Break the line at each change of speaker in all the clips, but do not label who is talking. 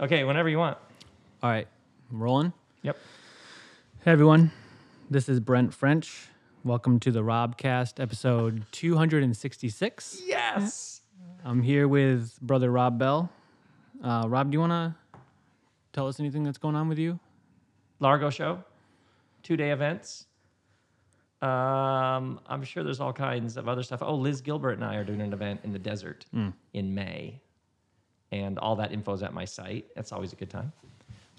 Okay, whenever you want.
All right, I'm rolling.
Yep.
Hey everyone, this is Brent French. Welcome to the Robcast, episode 266.
Yes.
I'm here with brother Rob Bell. Uh, Rob, do you want to tell us anything that's going on with you?
Largo show, two day events. Um, I'm sure there's all kinds of other stuff. Oh, Liz Gilbert and I are doing an event in the desert in May, and all that info is at my site. That's always a good time.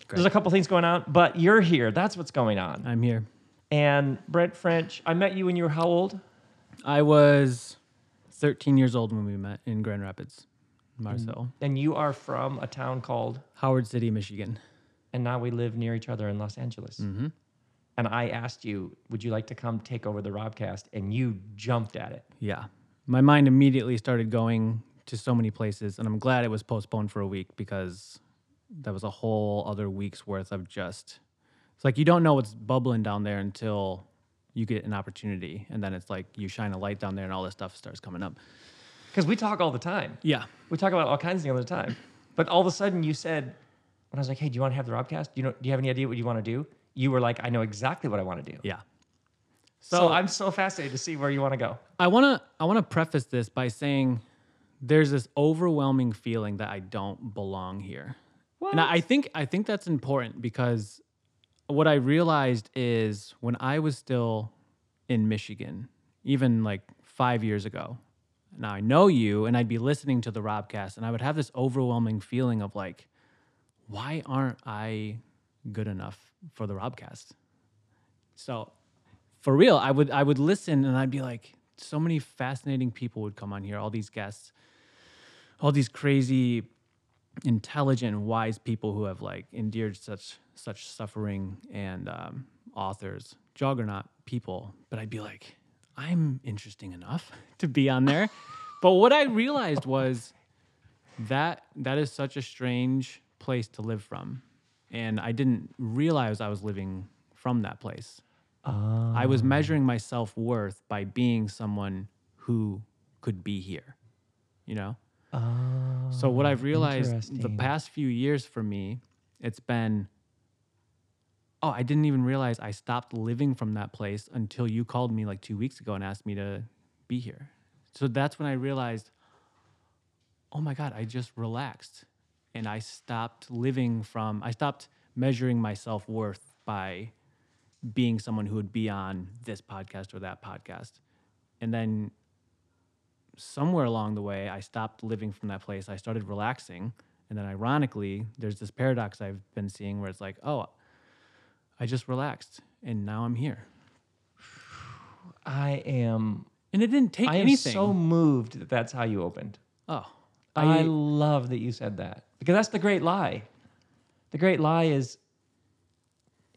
There's a couple things going on, but you're here. That's what's going on.
I'm here.
And Brent French, I met you when you were how old?
I was 13 years old when we met in Grand Rapids, Mars Hill,
And you are from a town called,
Howard City, Michigan.
and now we live near each other in Los Angeles.
Mm-hmm.
And I asked you, would you like to come take over the Robcast? And you jumped at it.
Yeah. My mind immediately started going to so many places, and I'm glad it was postponed for a week because that was a whole other week's worth of just. It's like you don't know what's bubbling down there until you get an opportunity, and then it's like you shine a light down there, and all this stuff starts coming up.
Because we talk all the time.
Yeah.
We talk about all kinds of things all the time. But all of a sudden you said, when I was like, hey, do you want to have the Robcast? Do you, know, do you have any idea what you want to do? You were like, I know exactly what I want to do.
Yeah.
So, I'm so fascinated to see where you want to go.
I want to I want to preface this by saying there's this overwhelming feeling that I don't belong here. And I I think I think that's important because what I realized is when I was still in Michigan, even like 5 years ago. Now I know you and I'd be listening to the Robcast and I would have this overwhelming feeling of like why aren't I good enough for the Robcast? So for real, I would I would listen and I'd be like, so many fascinating people would come on here, all these guests, all these crazy, intelligent, wise people who have like endured such such suffering and um, authors, juggernaut people. But I'd be like, I'm interesting enough to be on there. but what I realized was that that is such a strange place to live from, and I didn't realize I was living from that place. I was measuring my self worth by being someone who could be here, you know? Ah, so, what I've realized the past few years for me, it's been, oh, I didn't even realize I stopped living from that place until you called me like two weeks ago and asked me to be here. So, that's when I realized, oh my God, I just relaxed and I stopped living from, I stopped measuring my self worth by being someone who would be on this podcast or that podcast. And then somewhere along the way, I stopped living from that place. I started relaxing. And then ironically, there's this paradox I've been seeing where it's like, oh, I just relaxed and now I'm here.
I am,
And it didn't take anything.
I am so moved that that's how you opened.
oh,
I,
I,
love that you said that because that's the great lie. The great lie is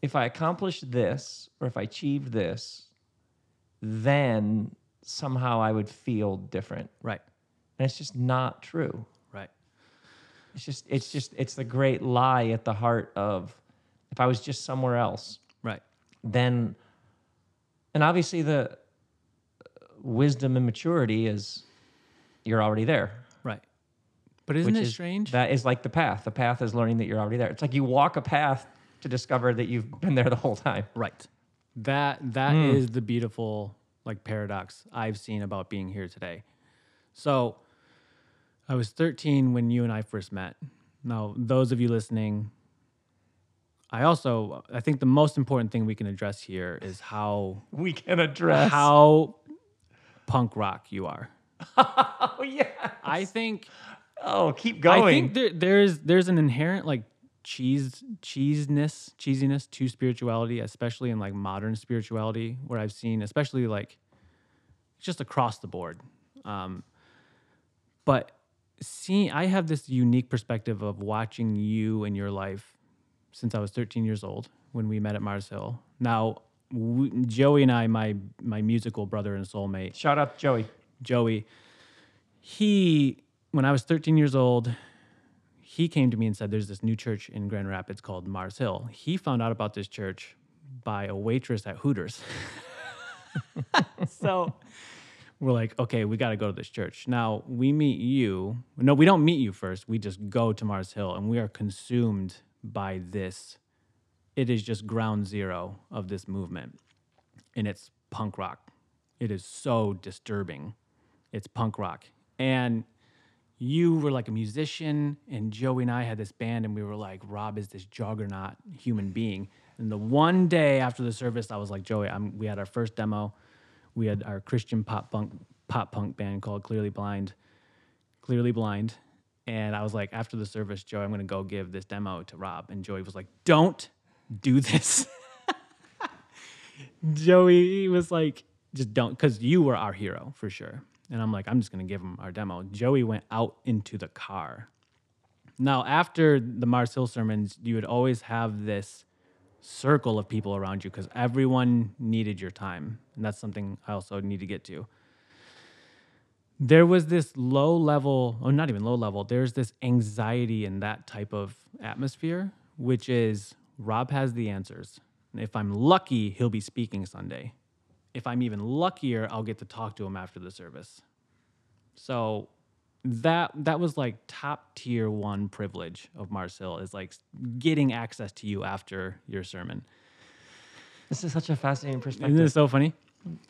if I accomplish this or if I achieve this, then somehow I would feel different.
right,
And it's just not true.
right.
It's just it's just it's the great lie at the heart of if I was just somewhere else,
Right.
then and obviously the uh, wisdom and maturity is you're already there.
Right. But isn't it
is-
strange?
That is like the path. The path is learning that you're already there. It's like you walk a path to discover that you've been there the whole time.
Right. That that is the beautiful like paradox I've seen about being here today. So I was 13 when you and I first met. Now, those of you listening, I also I think the most important thing we can address here is how
We can address
how punk rock you are.
Oh yeah.
I think
Oh, keep going.
I think there, there's there's an inherent like cheese cheesiness cheesiness to spirituality, especially in like modern spirituality, where I've seen, especially like just across the board. Um, but seeing, I have this unique perspective of watching you and your life since I was 13 years old when we met at Mars Hill. Now, w Joey and I, my my musical brother and soulmate,
Shout out Joey.
Joey, he, when I was 13 years old, he came to me and said, There's this new church in Grand Rapids called Mars Hill. He found out about this church by a waitress at Hooters. so we're like, okay, we got to go to this church. Now we meet you. No, we don't meet you first. We just go to Mars Hill and we are consumed by this. It is just ground zero of this movement. And it's punk rock. It is so disturbing. It's punk rock. And you were like a musician, and Joey and I had this band, and we were like, Rob is this juggernaut human being. And the one day after the service, I was like, Joey, I'm, we had our first demo we had our Christian pop punk pop punk band called Clearly Blind, Clearly Blind, and I was like, after the service, Joey, I'm gonna go give this demo to Rob, and Joey was like, don't do this. Joey was like, just don't, because you were our hero for sure. And I'm like, I'm just gonna give him our demo. Joey went out into the car. Now, after the Mars Hill sermons, you would always have this circle of people around you because everyone needed your time. And that's something I also need to get to. There was this low level, or not even low level, there's this anxiety in that type of atmosphere, which is Rob has the answers. And if I'm lucky, he'll be speaking Sunday. If I'm even luckier, I'll get to talk to him after the service. So that that was like top tier one privilege of Mars Hill is like getting access to you after your sermon.
This is such a fascinating perspective.
Isn't it so funny?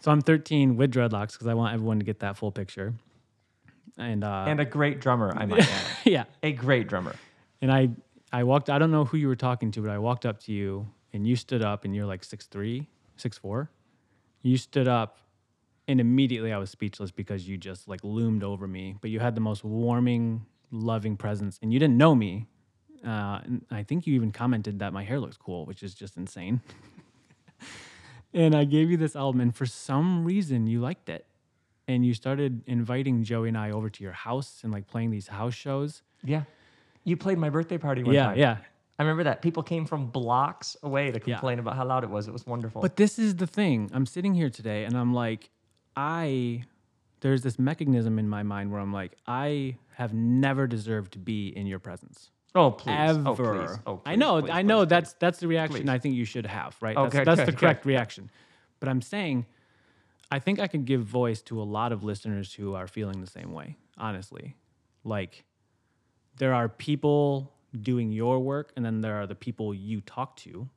So I'm 13 with dreadlocks because I want everyone to get that full picture. And uh,
and a great drummer, I might add.
yeah,
a great drummer.
And I I walked. I don't know who you were talking to, but I walked up to you and you stood up and you're like six three, six four. You stood up and immediately I was speechless because you just like loomed over me. But you had the most warming, loving presence, and you didn't know me. Uh, and I think you even commented that my hair looks cool, which is just insane. and I gave you this album, and for some reason you liked it, and you started inviting Joey and I over to your house and like playing these house shows.
Yeah, you played my birthday party one
yeah,
time.
Yeah,
I remember that people came from blocks away to complain yeah. about how loud it was. It was wonderful.
But this is the thing. I'm sitting here today and I'm like, I there's this mechanism in my mind where I'm like, I have never deserved to be in your presence.
Oh please!
Oh, Ever.
Oh, please. Oh, please,
I know.
Please,
I know. that's that's the reaction I think you should have. Right.
Okay.
That's, that's
okay,
the correct
okay.
reaction. But I'm saying, I think I can give voice to a lot of listeners who are feeling the same way. Honestly, like there are people doing your work, and then there are the people you talk to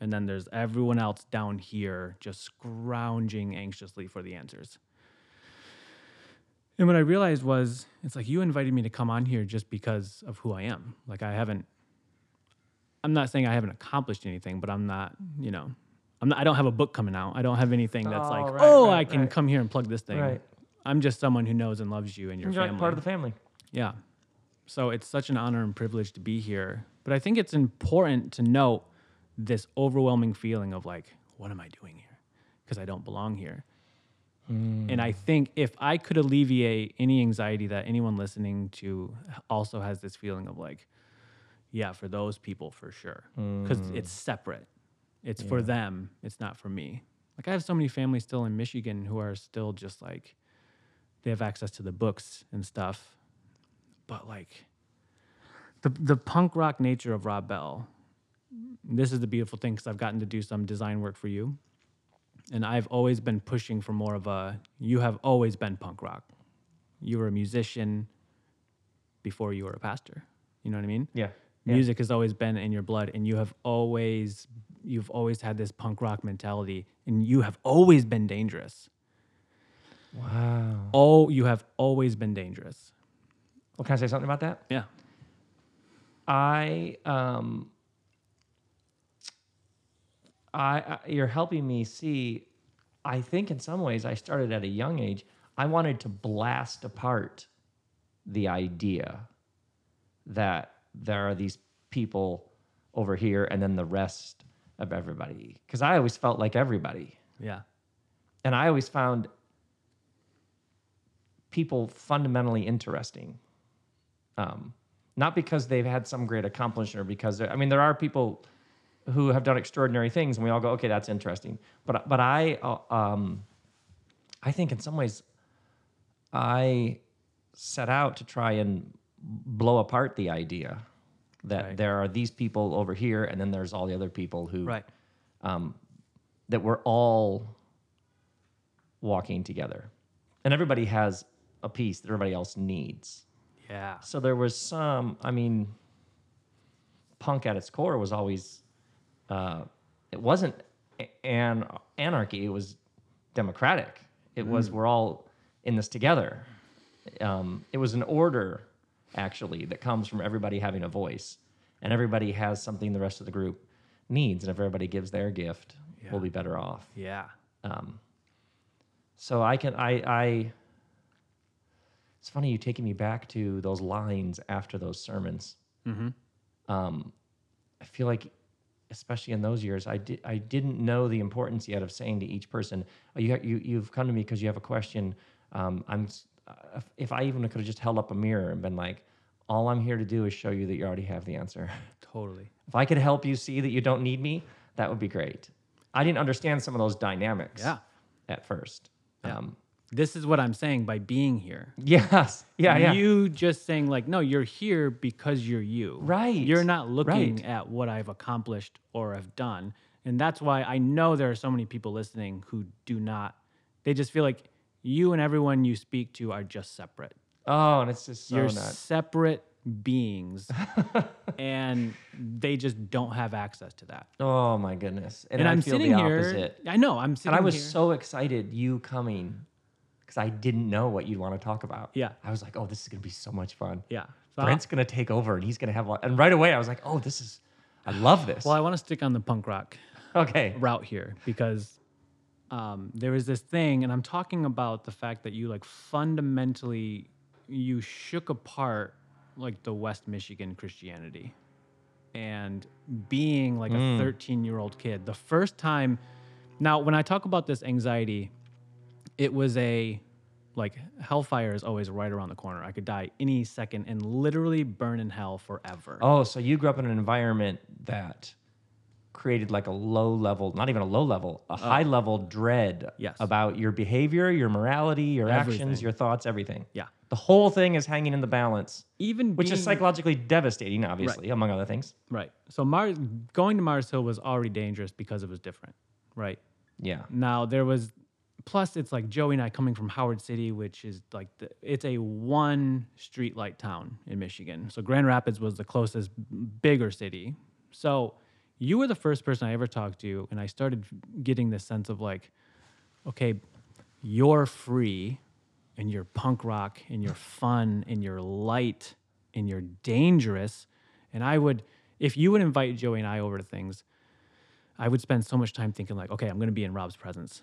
and then there's everyone else down here just scrounging anxiously for the answers. And what I realized was it's like you invited me to come on here just because of who I am. Like I haven't I'm not saying I haven't accomplished anything, but I'm not, you know, I'm not, I don't have a book coming out. I don't have anything that's
oh,
like,
right,
oh,
right,
I can
right.
come here and plug this thing. I'm just someone who knows and loves you and your
You're
family.
part of the family.
Yeah. So it's such an honor and privilege to be here. But I think it's important to note this overwhelming feeling of like, what am I doing here? Because I don't belong here. Mm. And I think if I could alleviate any anxiety that anyone listening to also has this feeling of like, yeah, for those people for sure, because mm. it's separate. It's yeah. for them. It's not for me. Like I have so many families still in Michigan who are still just like, they have access to the books and stuff, but like, the the punk rock nature of Rob Bell this is the beautiful thing because I've gotten to do some design work for you. And I've always been pushing for more of a, you have always been punk rock. You were a musician before you were a pastor. You know what I mean?
Yeah.
Music yeah. has always been in your blood and you have always, you've always had this punk rock mentality and you have always been dangerous.
Wow.
Oh, you have always been dangerous.
Well, can I say something about that?
Yeah.
I, um, I, I, you're helping me see. I think in some ways I started at a young age. I wanted to blast apart the idea that there are these people over here and then the rest of everybody. Because I always felt like everybody.
Yeah.
And I always found people fundamentally interesting. Um, not because they've had some great accomplishment or because, I mean, there are people who have done extraordinary things, and we all go, okay, that's interesting. But but I uh, um, I think in some ways I set out to try and blow apart the idea that right. there are these people over here, and then there's all the other people who
right. um,
that we're all walking together. and everybody has a piece that everybody else needs.
Yeah.
So there was some. I mean, punk at its core was always. Uh, it wasn't an anarchy. It was democratic. It was we're all in this together. Um, it was an order, actually, that comes from everybody having a voice, and everybody has something the rest of the group needs, and if everybody gives their gift,
Yeah.
we'll be better off.
Yeah.
Um, so I can I I. It's funny you taking me back to those lines after those sermons.
Mm-hmm.
Um, I feel like, especially in those years, I did I didn't know the importance yet of saying to each person, oh, "You you you've come to me because you have a question." Um, I'm uh, if I even could have just held up a mirror and been like, "All I'm here to do is show you that you already have the answer."
Totally.
if I could help you see that you don't need me, that would be great. I didn't understand some of those dynamics
Yeah.
at first.
Yeah.
Um,
This is what I'm saying by being here.
yes. Yeah. Yeah.
You just saying like, no, you're here because you're you.
Right.
You're not looking
Right.
at what I've accomplished or have done. And that's why I know there are so many people listening who do not, they just feel like you and everyone you speak to are just separate.
oh, and it's just so
you're
nuts.
separate beings and they just don't have access to that.
Oh my goodness. And,
And, I'm sitting here.
opposite.
I know. I'm sitting
And I was
here.
so excited you coming because I didn't know what you'd want to talk about.
Yeah.
I was like, oh, this is going to be so much fun.
yeah. So
Brent's going to take over and he's going to have a lot. And right away, I was like, oh, this is, I love this.
well, I want to stick on the punk rock
okay.
route here because um, there was this thing, and I'm talking about the fact that you like fundamentally you shook apart like the West Michigan Christianity and being like a 13 year old kid. The first time, now when I talk about this anxiety, it was a like hellfire is always right around the corner. I could die any second and literally burn in hell forever.
Oh, so you grew up in an environment that created like a low level, not even a low level, a high level dread
Uh, Yes.
about your behavior, your morality, your actions,
Everything.
your thoughts, everything.
Yeah.
The whole thing is hanging in the balance,
Even
which is
being-
psychologically devastating, obviously, among other things.
Right. So Mars going to Mars Hill was already dangerous because it was different. Right.
Yeah.
Now there was plus it's like Joey and I coming from Howard City, which is like the, it's a one streetlight town in Michigan. So Grand Rapids was the closest bigger city. So you were the first person I ever talked to, and I started getting this sense of like, okay, you're free, and you're punk rock, and you're fun, and you're light, and you're dangerous. And I would, if you would invite Joey and I over to things, I would spend so much time thinking like, okay, I'm going to be in Rob's presence.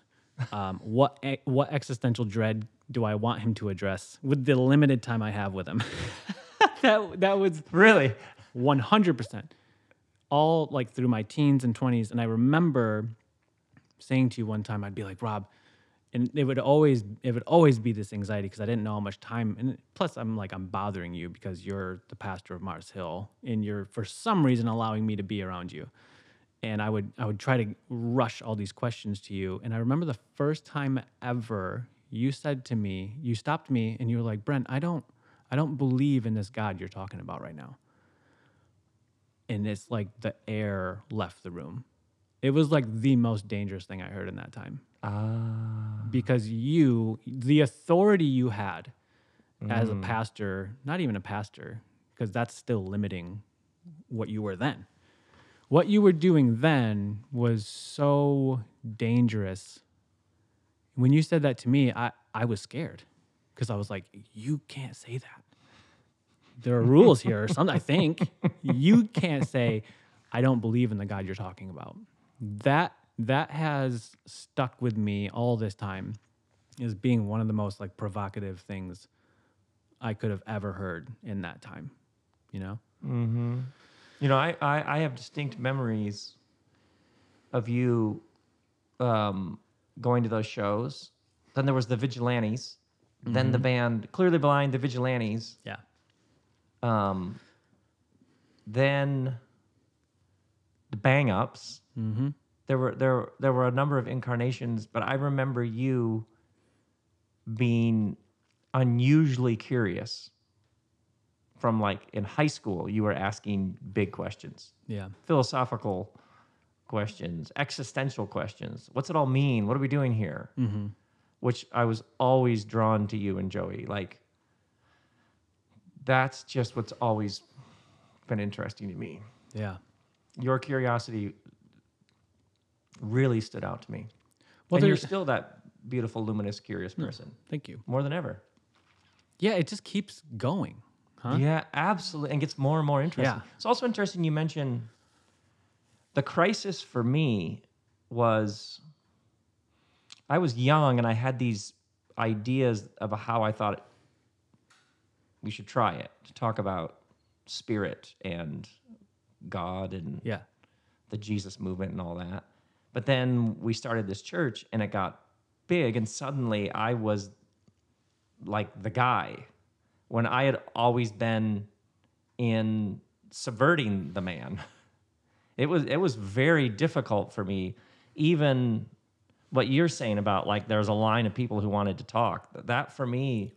Um, what what existential dread do I want him to address with the limited time I have with him? that that was
Really?
100% all like through my teens and 20s and I remember saying to you one time I'd be like, "Rob, and it would always it would always be this anxiety because I didn't know how much time and plus I'm like I'm bothering you because you're the pastor of Mars Hill and you're for some reason allowing me to be around you and I would I would try to rush all these questions to you. And I remember the first time ever you said to me, you stopped me and you were like, Brent, I don't I don't believe in this God you're talking about right now. And it's like the air left the room. It was like the most dangerous thing I heard in that time.
Ah.
Because you, the authority you had as a pastor, not even a pastor, because that's still limiting what you were then what you were doing then was so dangerous. When you said that to me, I, I was scared because I was like, you can't say that. There are rules here or something, I think. You can't say, I don't believe in the God you're talking about. That that has stuck with me all this time as being one of the most like provocative things I could have ever heard in that time. You know? Mm-hmm.
You know, I, I, I have distinct memories of you um, going to those shows. Then there was the Vigilantes. Then the band Clearly Blind, the Vigilantes.
Yeah.
Um, then the Bang Ups.
Mm-hmm.
There were there there were a number of incarnations, but I remember you being unusually curious. From like in high school, you were asking big questions
Yeah.
Philosophical questions, existential questions. What's it all mean? What are we doing here?
Mm-hmm.
Which I was always drawn to you and Joey. Like, that's just what's always been interesting to me.
Yeah.
Your curiosity really stood out to me.
Well,
and you're still that beautiful, luminous, curious person
Thank you.
more than ever.
Yeah, it just keeps going. Huh?
Yeah, absolutely. And gets more and more interesting.
Yeah.
It's also interesting you mentioned the crisis for me was I was young and I had these ideas of how I thought we should try it to talk about spirit and God and
Yeah.
the Jesus movement and all that. But then we started this church and it got big, and suddenly I was like the guy when I had always been in subverting the man. It was it was very difficult for me, even what you're saying about like there's a line of people who wanted to talk. That for me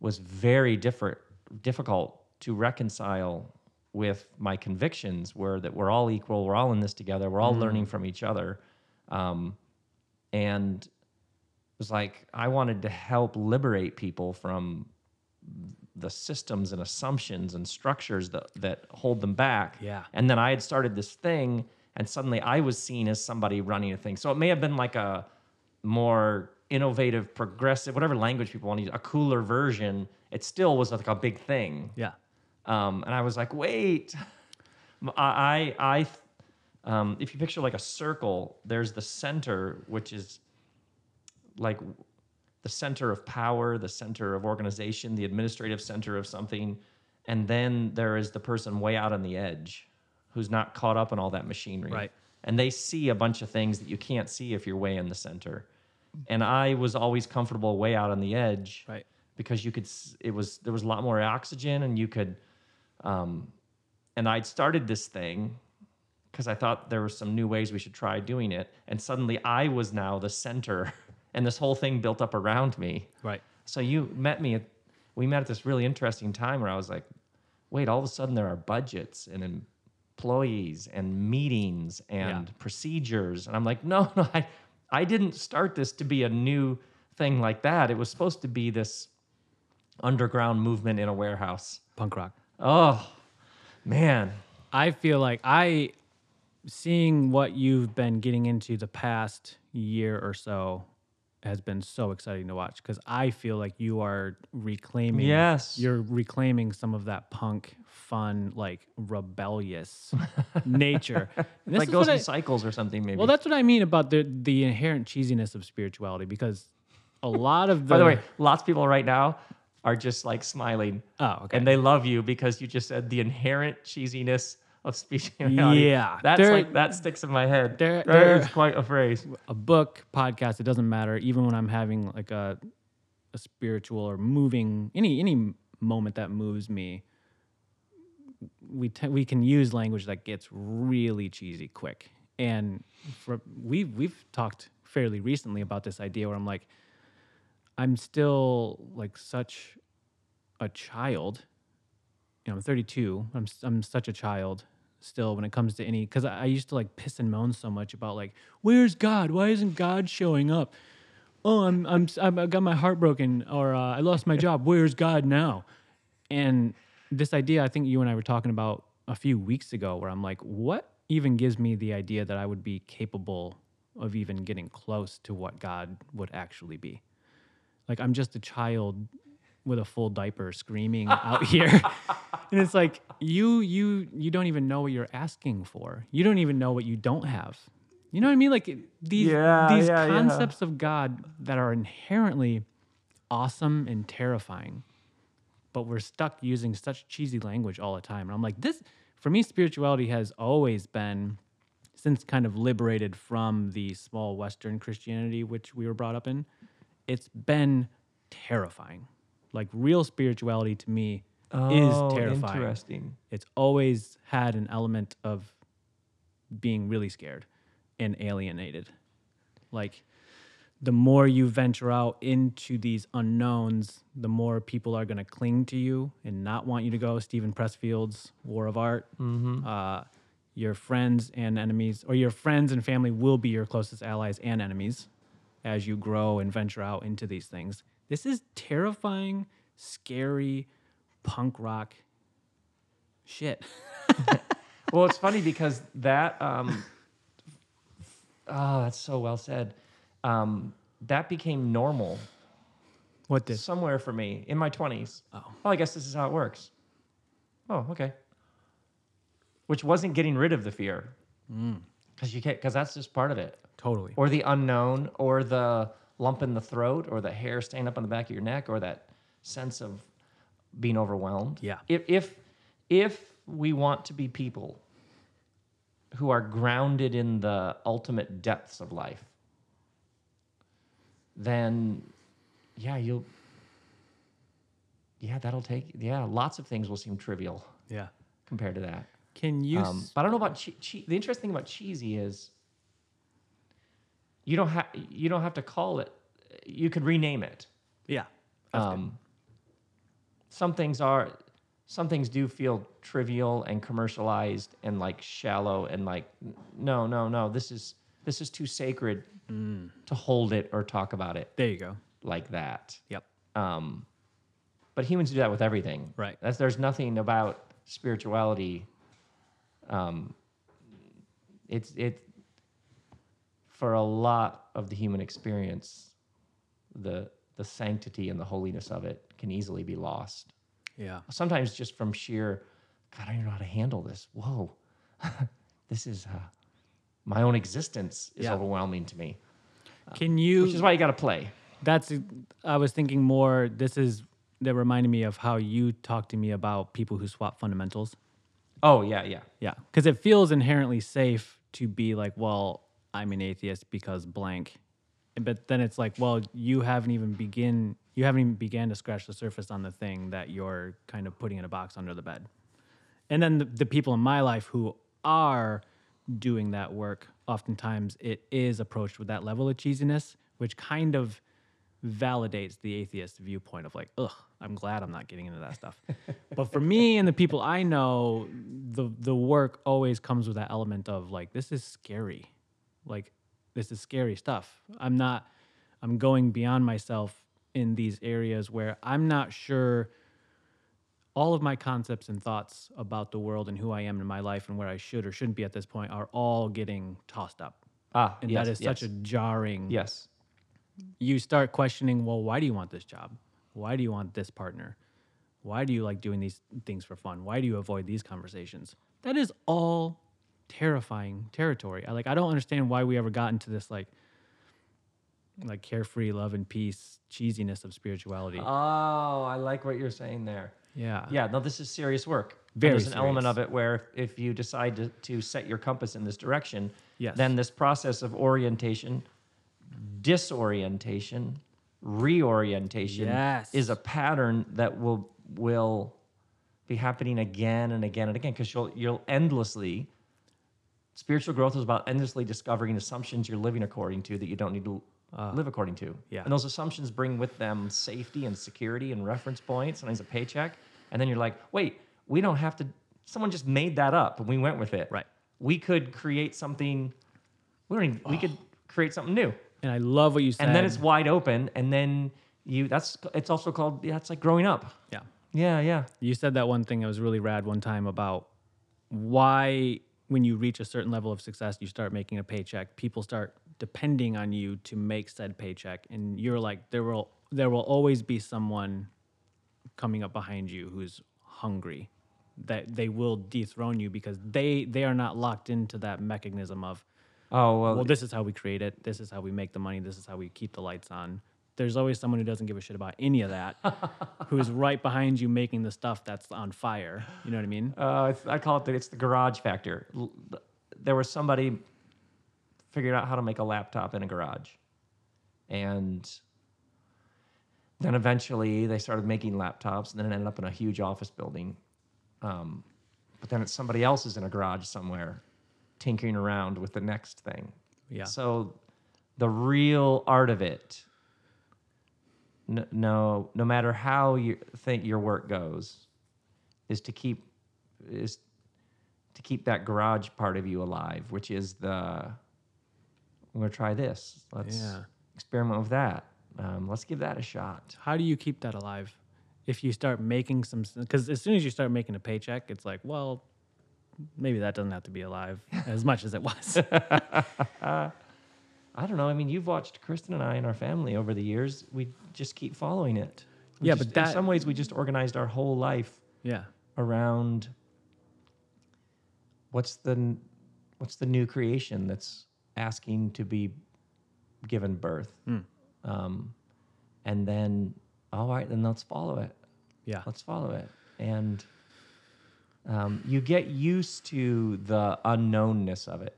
was very different difficult to reconcile with my convictions were that we're all equal we're all in this together we're all learning from each other um, and it was like i wanted to help liberate people from the systems and assumptions and structures that, that hold them back.
Yeah.
and then i had started this thing and suddenly i was seen as somebody running a thing. So it may have been like a more innovative progressive whatever language people want to use a cooler version. It still was like a big thing.
Yeah.
um, and I was like, wait, I, I, um, if you picture like a circle, there's the center, which is like the center of power, the center of organization, the administrative center of something. And then there is the person way out on the edge who's not caught up in all that machinery.
Right.
And they see a bunch of things that you can't see if you're way in the center. And I was always comfortable way out on the edge
Right.
because you could it was there was a lot more oxygen and you could um and I'd started this thing because I thought there were some new ways we should try doing it and suddenly I was now the center and this whole thing built up around me.
Right.
So you met me at we met at this really interesting time where I was like, wait, all of a sudden there are budgets and employees and meetings and
Yeah.
procedures. And I'm like, no, no, I, I didn't start this to be a new thing like that. It was supposed to be this underground movement in a warehouse.
Punk rock.
Oh, man.
I feel like I seeing what you've been getting into the past year or so has been so exciting to watch because I feel like you are reclaiming
Yes.
you're reclaiming some of that punk fun like rebellious nature. And
like goes in cycles or something, maybe.
well, that's what I mean about the the inherent cheesiness of spirituality because a lot of the
By the way, lots of people right now are just like smiling.
Oh, okay.
And they love you because you just said the inherent cheesiness of speech.
Yeah,
That's
there-
like, that sticks in my head.
there-
that
there-
is quite a phrase.
a book, podcast, it doesn't matter. Even when I'm having like a a spiritual or moving any any moment that moves me, we te- we can use language that gets really cheesy quick. And for we we've talked fairly recently about this idea where I'm like, I'm still like such a child. You know, I'm 32. I'm I'm such a child still when it comes to any because I, I used to like piss and moan so much about like, where's God? Why isn't God showing up? Oh, I'm I'm I got my heart broken or uh, I lost my job. Where's God now? And this idea, I think you and I were talking about a few weeks ago, where I'm like, what even gives me the idea that I would be capable of even getting close to what God would actually be? Like, I'm just a child with a full diaper screaming out here. And it's like you you you don't even know what you're asking for. You don't even know what you don't have. You know what I mean? Like these
Yeah,
these
yeah, yeah.
concepts of God that are inherently awesome and terrifying but we're stuck using such cheesy language all the time. And I'm like, this, for me, spirituality has always been, since kind of liberated from the small Western Christianity which we were brought up in, it's been terrifying. Like real spirituality to me
Oh,
is terrifying.
Interesting.
It's always had an element of being really scared and alienated. Like the more you venture out into these unknowns, the more people are going to cling to you and not want you to go. Steven Pressfield's War of Art. Uh, your friends and enemies, or your friends and family will be your closest allies and enemies. as you grow and venture out into these things. This is terrifying, scary, punk rock shit.
well, it's funny because that. Um, oh, that's so well said. Um, that became normal
What did?
somewhere for me in my twenties.
Oh.
Well, I guess this is how it works. Oh, okay. Which wasn't getting rid of the fear, because you can't, because that's just part of it,
Totally.
or the unknown, or the lump in the throat, or the hair staying up on the back of your neck, or that sense of being overwhelmed.
Yeah.
If if if we want to be people who are grounded in the ultimate depths of life, then yeah, you'll yeah, that'll take yeah, lots of things will seem trivial
Yeah.
compared to that.
Can you?
Um, but I don't know about che- che- the interesting thing about cheesy is you don't have you don't have to call it. You could rename it.
yeah.
Um, some things are some things do feel trivial and commercialized and like shallow and like no no no this is this is too sacred
Mm.
to hold it or talk about it
There you go.
like that.
Yep.
Um, but humans do that with everything.
Right.
That's, there's nothing about spirituality. Um, it's it for a lot of the human experience, the the sanctity and the holiness of it can easily be lost.
Yeah.
Sometimes just from sheer, God, I don't know how to handle this. Whoa, this is uh, my own existence is
Yeah.
overwhelming to me.
Can you?
Which is why you got to play.
That's. I was thinking more. This is that reminded me of how you talked to me about people who swap fundamentals.
Oh yeah, yeah.
Yeah, because it feels inherently safe to be like, well, I'm an atheist because blank, but then it's like, well, you haven't even begin, you haven't even began to scratch the surface on the thing that you're kind of putting in a box under the bed. And then the, the people in my life who are doing that work, oftentimes it is approached with that level of cheesiness, which kind of validates the atheist viewpoint of like, ugh, I'm glad I'm not getting into that stuff. but for me and the people I know, the the work always comes with that element of like, this is scary. Like, this is scary stuff. I'm not, I'm going beyond myself in these areas where I'm not sure all of my concepts and thoughts about the world and who I am in my life and where I should or shouldn't be at this point are all getting tossed up.
Ah,
And
yes,
that is such a jarring
yes.
you start questioning, well, why do you want this job? Why do you want this partner? Why do you like doing these things for fun? Why do you avoid these conversations? That is all terrifying territory. I like I don't understand why we ever got into this like like carefree love and peace cheesiness of spirituality.
Oh, I like what you're saying there.
yeah.
Yeah, no, this is serious work. And
Very
There's an element of it where if, if you decide to, to set your compass in this direction,
Yes.
then this process of orientation, disorientation, reorientation
Yes.
is a pattern that will will be happening again and again and again because you'll you'll endlessly spiritual growth is about endlessly discovering assumptions you're living according to that you don't need to uh-huh. live according to.
yeah.
And those assumptions bring with them safety and security and reference points, and sometimes a paycheck. And then you're like, wait, we don't have to, someone just made that up and we went with it.
Right.
We could create something, we don't even, we could create something new.
And I love what you said.
And then it's wide open. And then you, that's, it's also called, yeah, it's like growing up.
yeah.
Yeah, yeah.
You said that one thing that was really rad one time about why, when you reach a certain level of success, you start making a paycheck. People start depending on you to make said paycheck, and you're like, there will there will always be someone coming up behind you who's hungry. That they will dethrone you because they they are not locked into that mechanism of
Oh, well,
well, this is how we create it. This is how we make the money. This is how we keep the lights on. There's always someone who doesn't give a shit about any of that, who's right behind you making the stuff that's on fire. You know what I mean?
Uh, I call it the, it's the garage factor. There was somebody figured out how to make a laptop in a garage, and then eventually they started making laptops, and then it ended up in a huge office building. Um, but then it's somebody else is in a garage somewhere, tinkering around with the next thing.
Yeah.
So the real art of it, n- no, no matter how you think your work goes, is to keep is to keep that garage part of you alive, which is the I'm gonna try this. Let's
Yeah.
experiment with that. Um, let's give that a shot.
How do you keep that alive? If you start making some, because as soon as you start making a paycheck, it's like, well, maybe that doesn't have to be alive as much as it was.
I don't know. I mean, you've watched Kristen and I and our family over the years. We just keep following it. We
Yeah,
just-
but that-
in some ways we just organized our whole life
yeah.
around what's the what's the new creation that's asking to be given birth,
Hmm.
um, and then all right, then let's follow it.
Yeah.
Let's follow it, and um, you get used to the unknownness of it.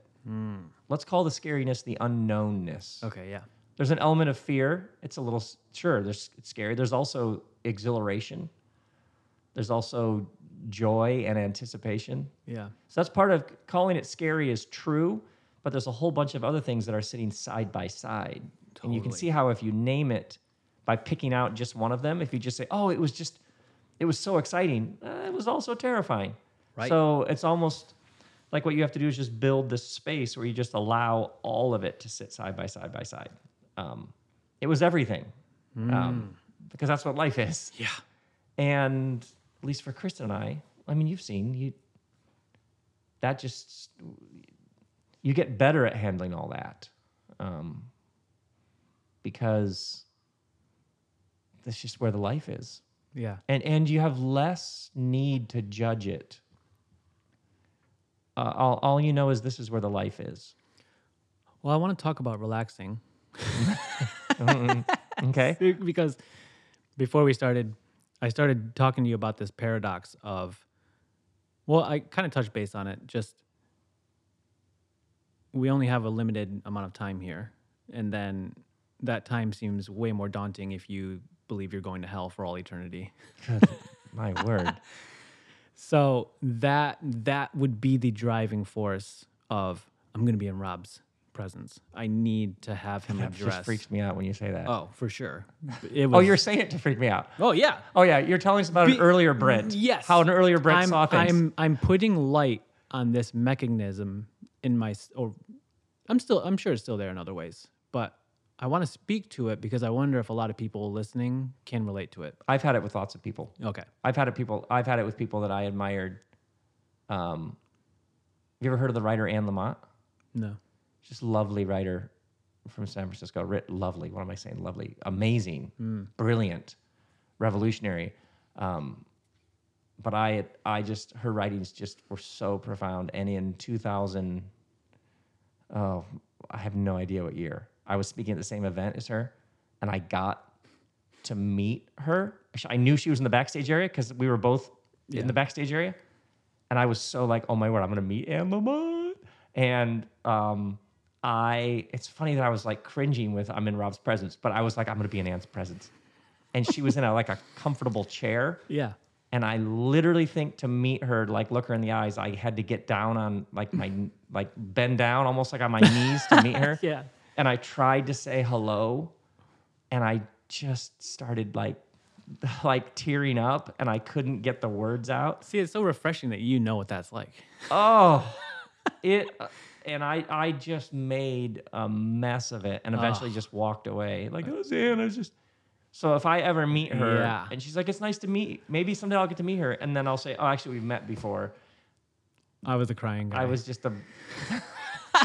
Let's call the scariness the unknownness
Okay. Yeah.
there's an element of fear. It's a little sure. There's it's scary. There's also exhilaration. There's also joy and anticipation.
Yeah.
So that's part of calling it scary is true, but there's a whole bunch of other things that are sitting side by side. And you can see how if you name it by picking out just one of them, if you just say, "Oh, it was just it was so exciting." Uh, it was also terrifying.
Right.
So it's almost like what you have to do is just build this space where you just allow all of it to sit side by side by side. Um, it was everything, um, because that's what life is.
Yeah.
And at least for Kristen and I, I mean, you've seen you. That just you get better at handling all that, um, because that's just where the life is,
Yeah.
and and you have less need to judge it. Uh, all all you know is this is where the life is.
Well, I want to talk about relaxing
Okay.
because before we started, I started talking to you about this paradox of, well, I kind of touched base on it. Just we only have a limited amount of time here, and then that time seems way more daunting if you believe you're going to hell for all eternity.
My word.
So that that would be the driving force of I'm going to be in Rob's presence. I need to have him
That
address.
just freaks me out when you say that.
Oh, for sure. It
Oh, you're saying it to freak me out.
Oh yeah.
Oh yeah, you're telling us about an earlier Brent.
Yes.
How an earlier Brent
I'm,
saw things.
I'm I'm putting light on this mechanism in my or I'm still I'm sure it's still there in other ways, but I want to speak to it because I wonder if a lot of people listening can relate to it.
I've had it with lots of people.
Okay.
I've had it people. I've had it with people that I admired. Um, have you ever heard of the writer Anne Lamott?
No.
Just lovely writer from San Francisco. Writ lovely. What am I saying? Lovely, amazing, brilliant, revolutionary. Um, but I, I just her writings just were so profound. And in 2000, oh, I have no idea what year. I was speaking at the same event as her, and I got to meet her. I knew she was in the backstage area because we were both
Yeah.
in the backstage area, and I was so like, "Oh my word, I'm gonna meet Anne Lamott!" And um, I, it's funny that I was like cringing with I'm in Rob's presence, but I was like, I'm gonna be in Anne's presence, and she was in a like a comfortable chair,
Yeah.
and I literally think to meet her, like look her in the eyes, I had to get down on like my like bend down almost like on my knees to meet her.
Yeah.
And I tried to say hello, and I just started like like tearing up, and I couldn't get the words out.
See, it's so refreshing that you know what that's like.
Oh, it. Uh, and I, I just made a mess of it, and eventually just walked away. Like, oh, Zan, I just. So if I ever meet her,
Yeah.
and she's like, "It's nice to meet," maybe someday I'll get to meet her, and then I'll say, "Oh, actually, we've met before."
I was a crying guy.
I was just a.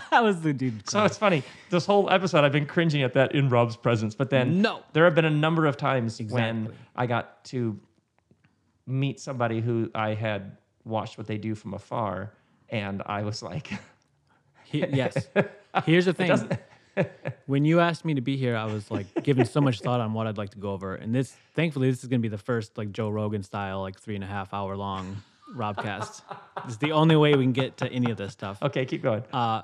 I was the dude.
So it's funny. This whole episode, I've been cringing at that in Rob's presence, but then
No.
there have been a number of times when I got to meet somebody who I had watched what they do from afar, and I was like,
He- yes. Here's the thing. when you asked me to be here, I was like giving so much thought on what I'd like to go over. And this, thankfully, this is going to be the first like Joe Rogan style, like three and a half hour long Robcast. it's the only way we can get to any of this stuff.
"Okay, keep going."
Uh,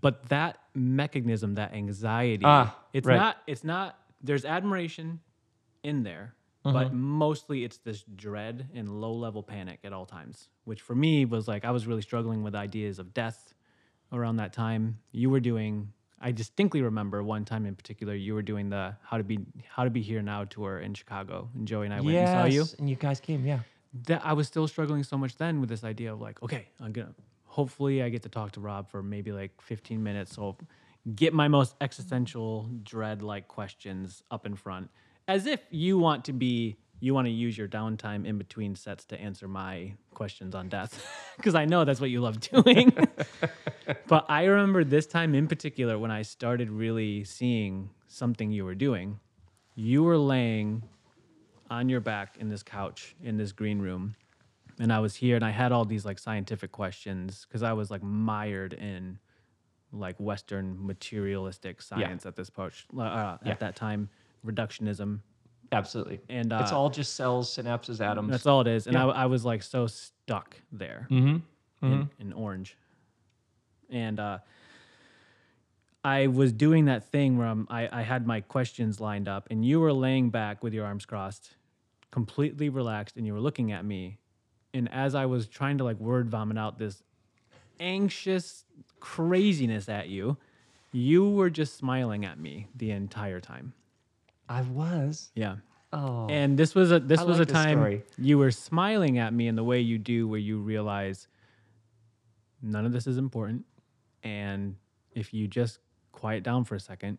but that mechanism, that anxiety,
Ah,
it's
right.
not, it's not, there's admiration in there, but
Mm-hmm.
mostly it's this dread and low level panic at all times, which for me was like, I was really struggling with ideas of death around that time. You were doing, I distinctly remember one time in particular, you were doing the how to be, how to be here now tour in Chicago. And Joey and I went and saw you
and you guys came, yeah.
that I was still struggling so much then with this idea of like, okay, I'm gonna hopefully I get to talk to Rob for maybe like 15 minutes. So get my most existential dread like questions up in front as if you want to be you want to use your downtime in between sets to answer my questions on death because I know that's what you love doing. but I remember this time in particular when I started really seeing something you were doing. You were laying on your back in this couch in this green room and I was here and I had all these like scientific questions because I was like mired in like Western materialistic science at this point uh, at
Yeah.
that time, reductionism.
Absolutely.
And,
it's
uh,
all just cells, synapses, atoms.
That's all it is. And
Yeah.
I, I was like so stuck there
Mm-hmm.
in, in orange. And uh, I was doing that thing where I'm, I, I had my questions lined up, and you were laying back with your arms crossed, completely relaxed, and you were looking at me. And as I was trying to like word vomit out this anxious craziness at you, you were just smiling at me the entire time.
I was.
Yeah.
Oh.
And this was a this
I
was
like
a time you were smiling at me in the way you do where you realize none of this is important and if you just quiet down for a second,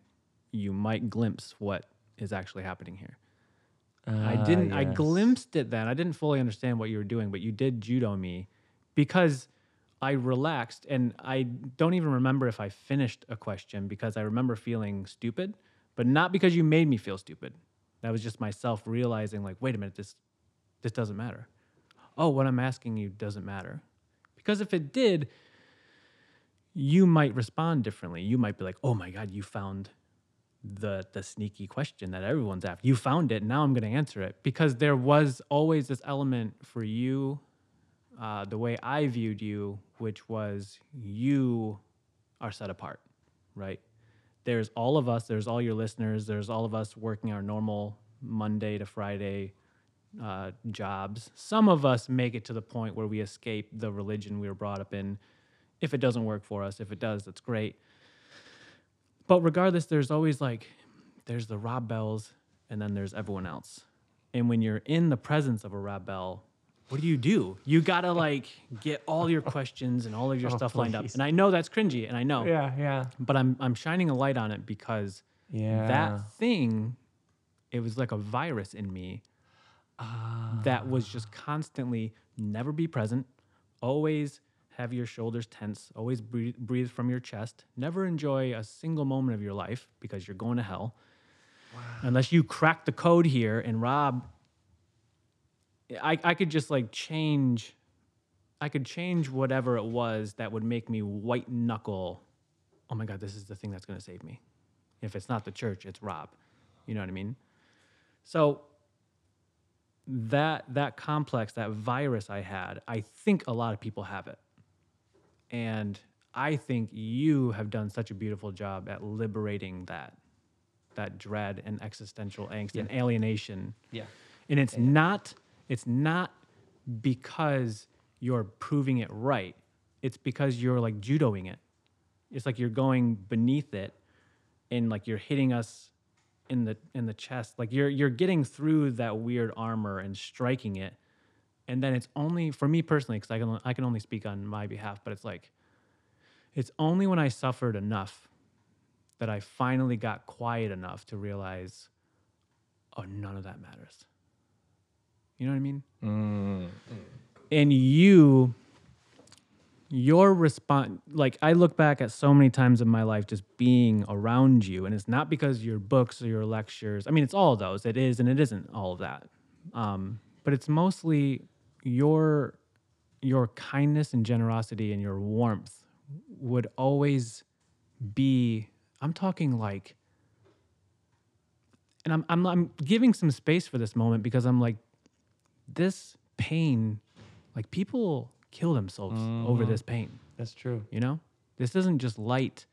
you might glimpse what is actually happening here. I
Ah,
didn't I glimpsed it then. I didn't fully understand what you were doing, but you did judo me because I relaxed and I don't even remember if I finished a question because I remember feeling stupid, but not because you made me feel stupid. That was just myself realizing like, wait a minute, this this doesn't matter. Oh, what I'm asking you doesn't matter. Because if it did, you might respond differently. You might be like, "Oh my god, you found the the sneaky question that everyone's after. You found it. Now I'm going to answer it because there was always this element for you, uh, the way I viewed you, which was you are set apart, right? There's all of us. There's all your listeners. There's all of us working our normal Monday to Friday uh, jobs. Some of us make it to the point where we escape the religion we were brought up in. If it doesn't work for us, if it does, that's great. But regardless, there's always like, there's the Rob Bells, and then there's everyone else. And when you're in the presence of a Rob Bell, what do you do? You gotta like get all your questions and all of your
Oh,
stuff lined up. And I know that's cringy, and I know,
Yeah, yeah.
but I'm I'm shining a light on it because
Yeah.
that thing, it was like a virus in me that was ah. just constantly never be present, always have your shoulders tense, always breathe, breathe from your chest, never enjoy a single moment of your life because you're going to hell. Unless you crack the code here and Rob, I, I could just like change, I could change whatever it was that would make me white knuckle. Oh my God, this is the thing that's going to save me. If it's not the church, it's Rob. You know what I mean? So that that complex, that virus I had, I think a lot of people have it. And I think you have done such a beautiful job at liberating that that dread and existential angst and alienation.
Yeah.
And it's not it's not because you're proving it right. It's because you're like judoing it. It's like you're going beneath it and like you're hitting us in the in the chest. Like you're you're getting through that weird armor and striking it. And then it's only for me personally cuz I can I can only speak on my behalf, but it's like it's only when I suffered enough that I finally got quiet enough to realize oh none of that matters. You know what I mean?
Mm.
and you your response like i look back at so many times in my life just being around you and it's not because your books or your lectures i mean it's all of those it is and it isn't all of that um, but it's mostly your your kindness and generosity and your warmth would always be i'm talking like and I'm, I'm i'm giving some space for this moment because i'm like this pain like people kill themselves over mm-hmm. this pain.
That's true.
you know? This isn't just light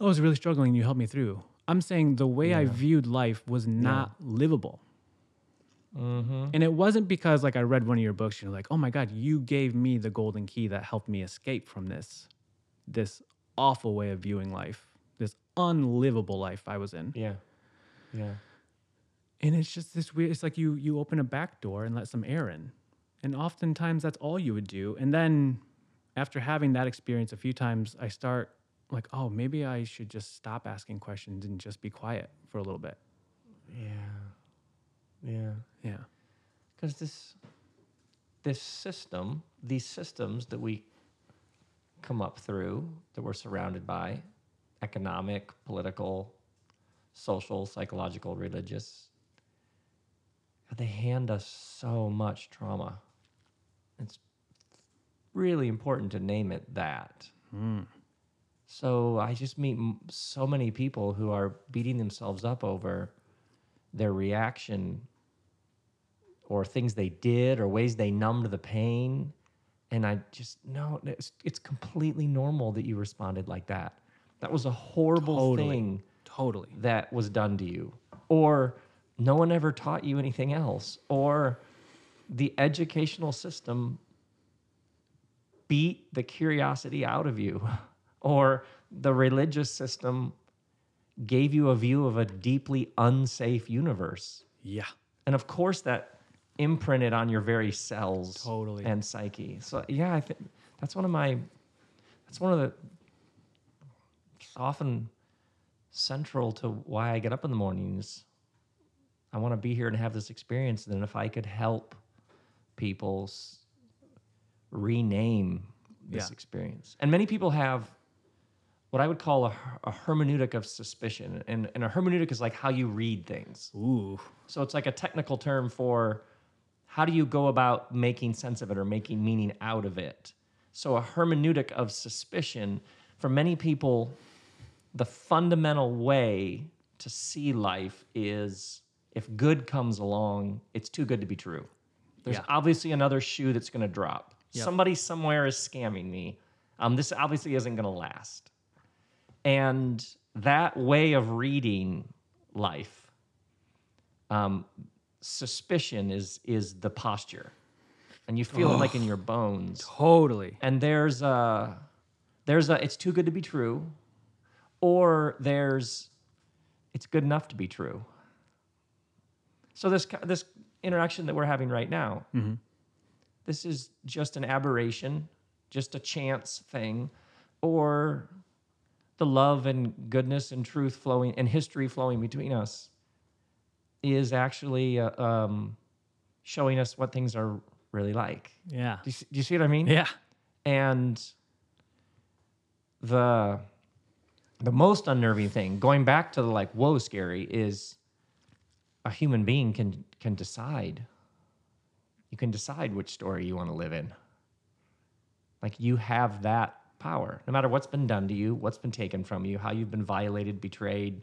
oh, i was really struggling you helped me through. I'm saying the way i viewed life was not livable
Mm-hmm.
and it wasn't because like i read one of your books you're like oh my god you gave me the golden key that helped me escape from this this awful way of viewing life this unlivable life i was in
Yeah. Yeah.
and it's just this weird it's like you you open a back door and let some air in and oftentimes that's all you would do and then after having that experience a few times i start like, oh, maybe I should just stop asking questions and just be quiet for a little bit.
Yeah. Yeah.
Yeah.
Because this this system, these systems that we come up through, that we're surrounded by, economic, political, social, psychological, religious, they hand us so much trauma. It's really important to name it that. Hmm. So I just meet m- so many people who are beating themselves up over their reaction or things they did or ways they numbed the pain. And I just, no, it's, it's completely normal that you responded like that. That was a horrible
Totally.
thing
Totally.
that was done to you. Or no one ever taught you anything else. Or the educational system beat the curiosity out of you. Or the religious system gave you a view of a deeply unsafe universe.
Yeah.
And of course, that imprinted on your very cells
Totally.
and psyche. So yeah, I think that's one of my that's one of the often central to why I get up in the mornings. I want to be here and have this experience. And if I could help people rename this
Yeah.
experience, and many people have what I would call a, a hermeneutic of suspicion, and, and a hermeneutic is like how you read things.
Ooh.
So it's like a technical term for how do you go about making sense of it or making meaning out of it. So a hermeneutic of suspicion for many people the fundamental way to see life is if good comes along, it's too good to be true. There's
Yeah.
obviously another shoe that's going to drop.
Yep.
Somebody somewhere is scamming me. Um, this obviously isn't going to last. And that way of reading life, um, suspicion is is the posture, and you feel it like in your bones.
Totally.
And there's a there's a it's too good to be true, or there's it's good enough to be true. So this this interaction that we're having right now, mm-hmm. this is just an aberration, just a chance thing, or the love and goodness and truth flowing and history flowing between us is actually uh, um, showing us what things are really like.
Yeah.
Do you, see- do you see what I mean?
Yeah.
And the the most unnerving thing, going back to the like whoa scary, is a human being can can decide. You can decide which story you want to live in. Like you have that power, no matter what's been done to you, what's been taken from you, how you've been violated, betrayed,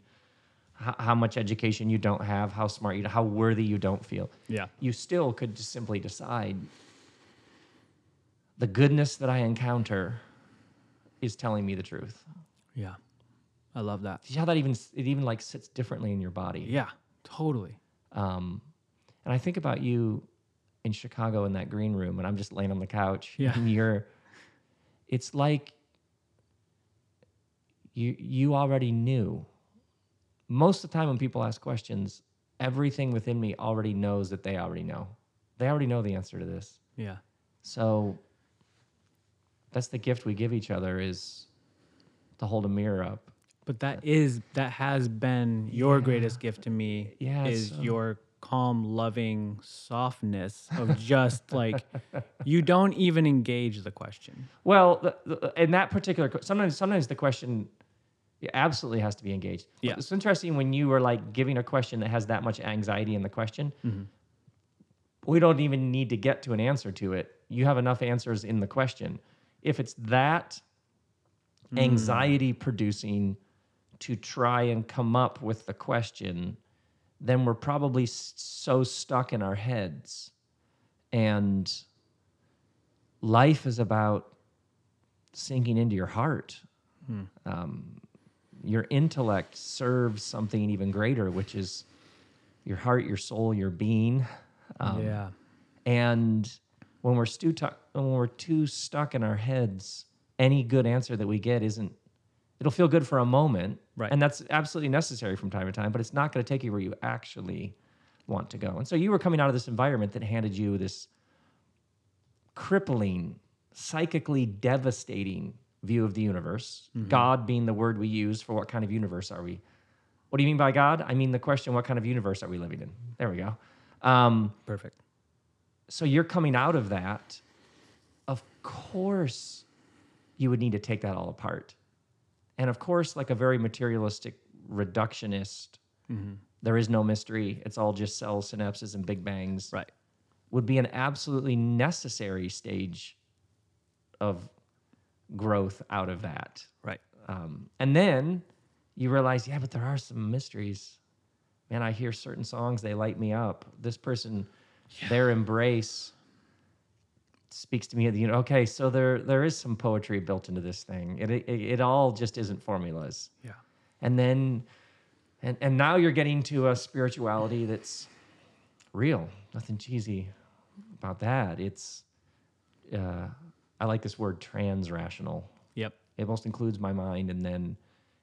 how, how much education you don't have, how smart you, how worthy you don't feel
Yeah.
you still could just simply decide the goodness that I encounter is telling me the truth.
Yeah. I love that.
See how that even it even like sits differently in your body.
Yeah. Totally.
Um, and I think about you in Chicago in that green room, and I'm just laying on the couch.
Yeah.
And you're, it's like you you already knew. Most of the time when people ask questions, everything within me already knows that they already know. They already know the answer to this.
Yeah.
So that's the gift we give each other is to hold a mirror up.
But that is that has been your greatest gift to me.
Yeah,
is
so-
your calm, loving softness of just like you don't even engage the question.
Well, in that particular, sometimes sometimes the question yeah, absolutely has to be engaged.
Yeah.
It's interesting when you were like giving a question that has that much anxiety in the question. Mm-hmm. We don't even need to get to an answer to it. You have enough answers in the question. If it's that hmm. anxiety producing to try and come up with the question, then we're probably so stuck in our heads. And life is about sinking into your heart. Hmm. Um, your intellect serves something even greater, which is your heart, your soul, your being. Um,
yeah.
and when we're stu- tu- when we're too stuck in our heads, any good answer that we get isn't. It'll feel good for a moment,
Right.
And that's absolutely necessary from time to time, but it's not going to take you where you actually want to go. And so you were coming out of this environment that handed you this crippling, psychically devastating view of the universe. God being the word we use for what kind of universe are we? What do you mean by God? I mean the question, what kind of universe are we living in? There we go. Um,
Perfect.
so you're coming out of that. Of course, you would need to take that all apart. And of course, like a very materialistic reductionist, there is no mystery. It's all just cells, synapses, and big bangs.
Right.
Would be an absolutely necessary stage of growth out of that.
Right.
Um, and then you realize, yeah, but there are some mysteries. Man, I hear certain songs, they light me up. This person, their embrace speaks to me. You know, okay, so there there is some poetry built into this thing. It it, it all just isn't formulas.
Yeah.
And then, and and now you're getting to a spirituality that's real. Nothing cheesy about that. It's, uh, I like this word trans-rational
Yep.
it almost includes my mind and then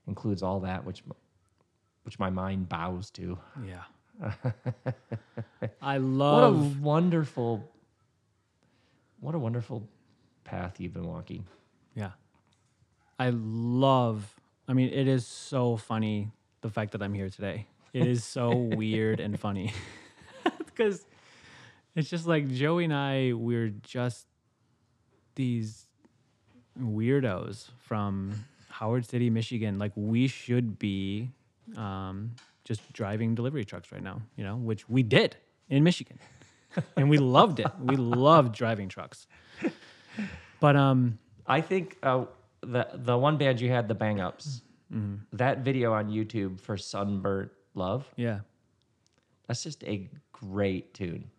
includes all that which which my mind bows to
Yeah. I love
what a wonderful what a wonderful path you've been walking
Yeah. I love, I mean, it is so funny the fact that I'm here today. It is so weird and funny because it's just like Joey and I, we're just these weirdos from Howard City, Michigan. Like, we should be um, just driving delivery trucks right now, you know, which we did in Michigan. and we loved it. We loved driving trucks. But, um,
i think uh, the the one band you had the bang ups
Mm-hmm.
that video on youtube for sunburnt love
yeah.
that's just a great tune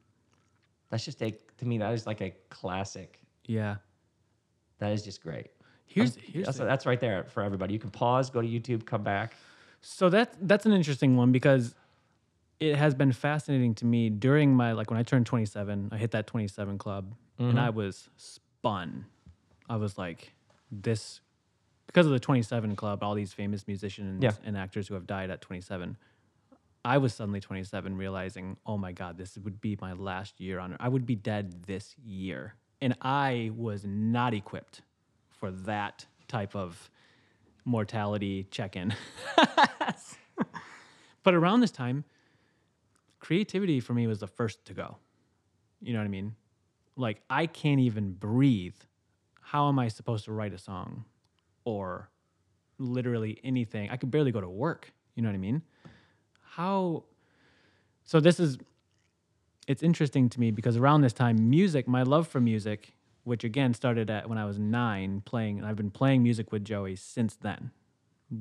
that's just a to me that is like a classic
Yeah.
That is just great
Here's
Um,
here's
that's,
the-
that's right there for everybody you can pause go to youtube come back
so that that's an interesting one because it has been fascinating to me during my like when I turned 27, I hit that 27 club and I was spun. I was like this because of the 27 club, all these famous musicians
Yeah.
and actors who have died at 27. I was suddenly 27 realizing, "Oh my god, this would be my last year on I would be dead this year." And I was not equipped for that type of mortality check-in. but around this time, creativity for me was the first to go. You know what I mean? Like I can't even breathe. How am I supposed to write a song or literally anything? I could barely go to work. You know what I mean? How So this is it's interesting to me because around this time music, my love for music, which again started at when I was 9 playing and I've been playing music with Joey since then.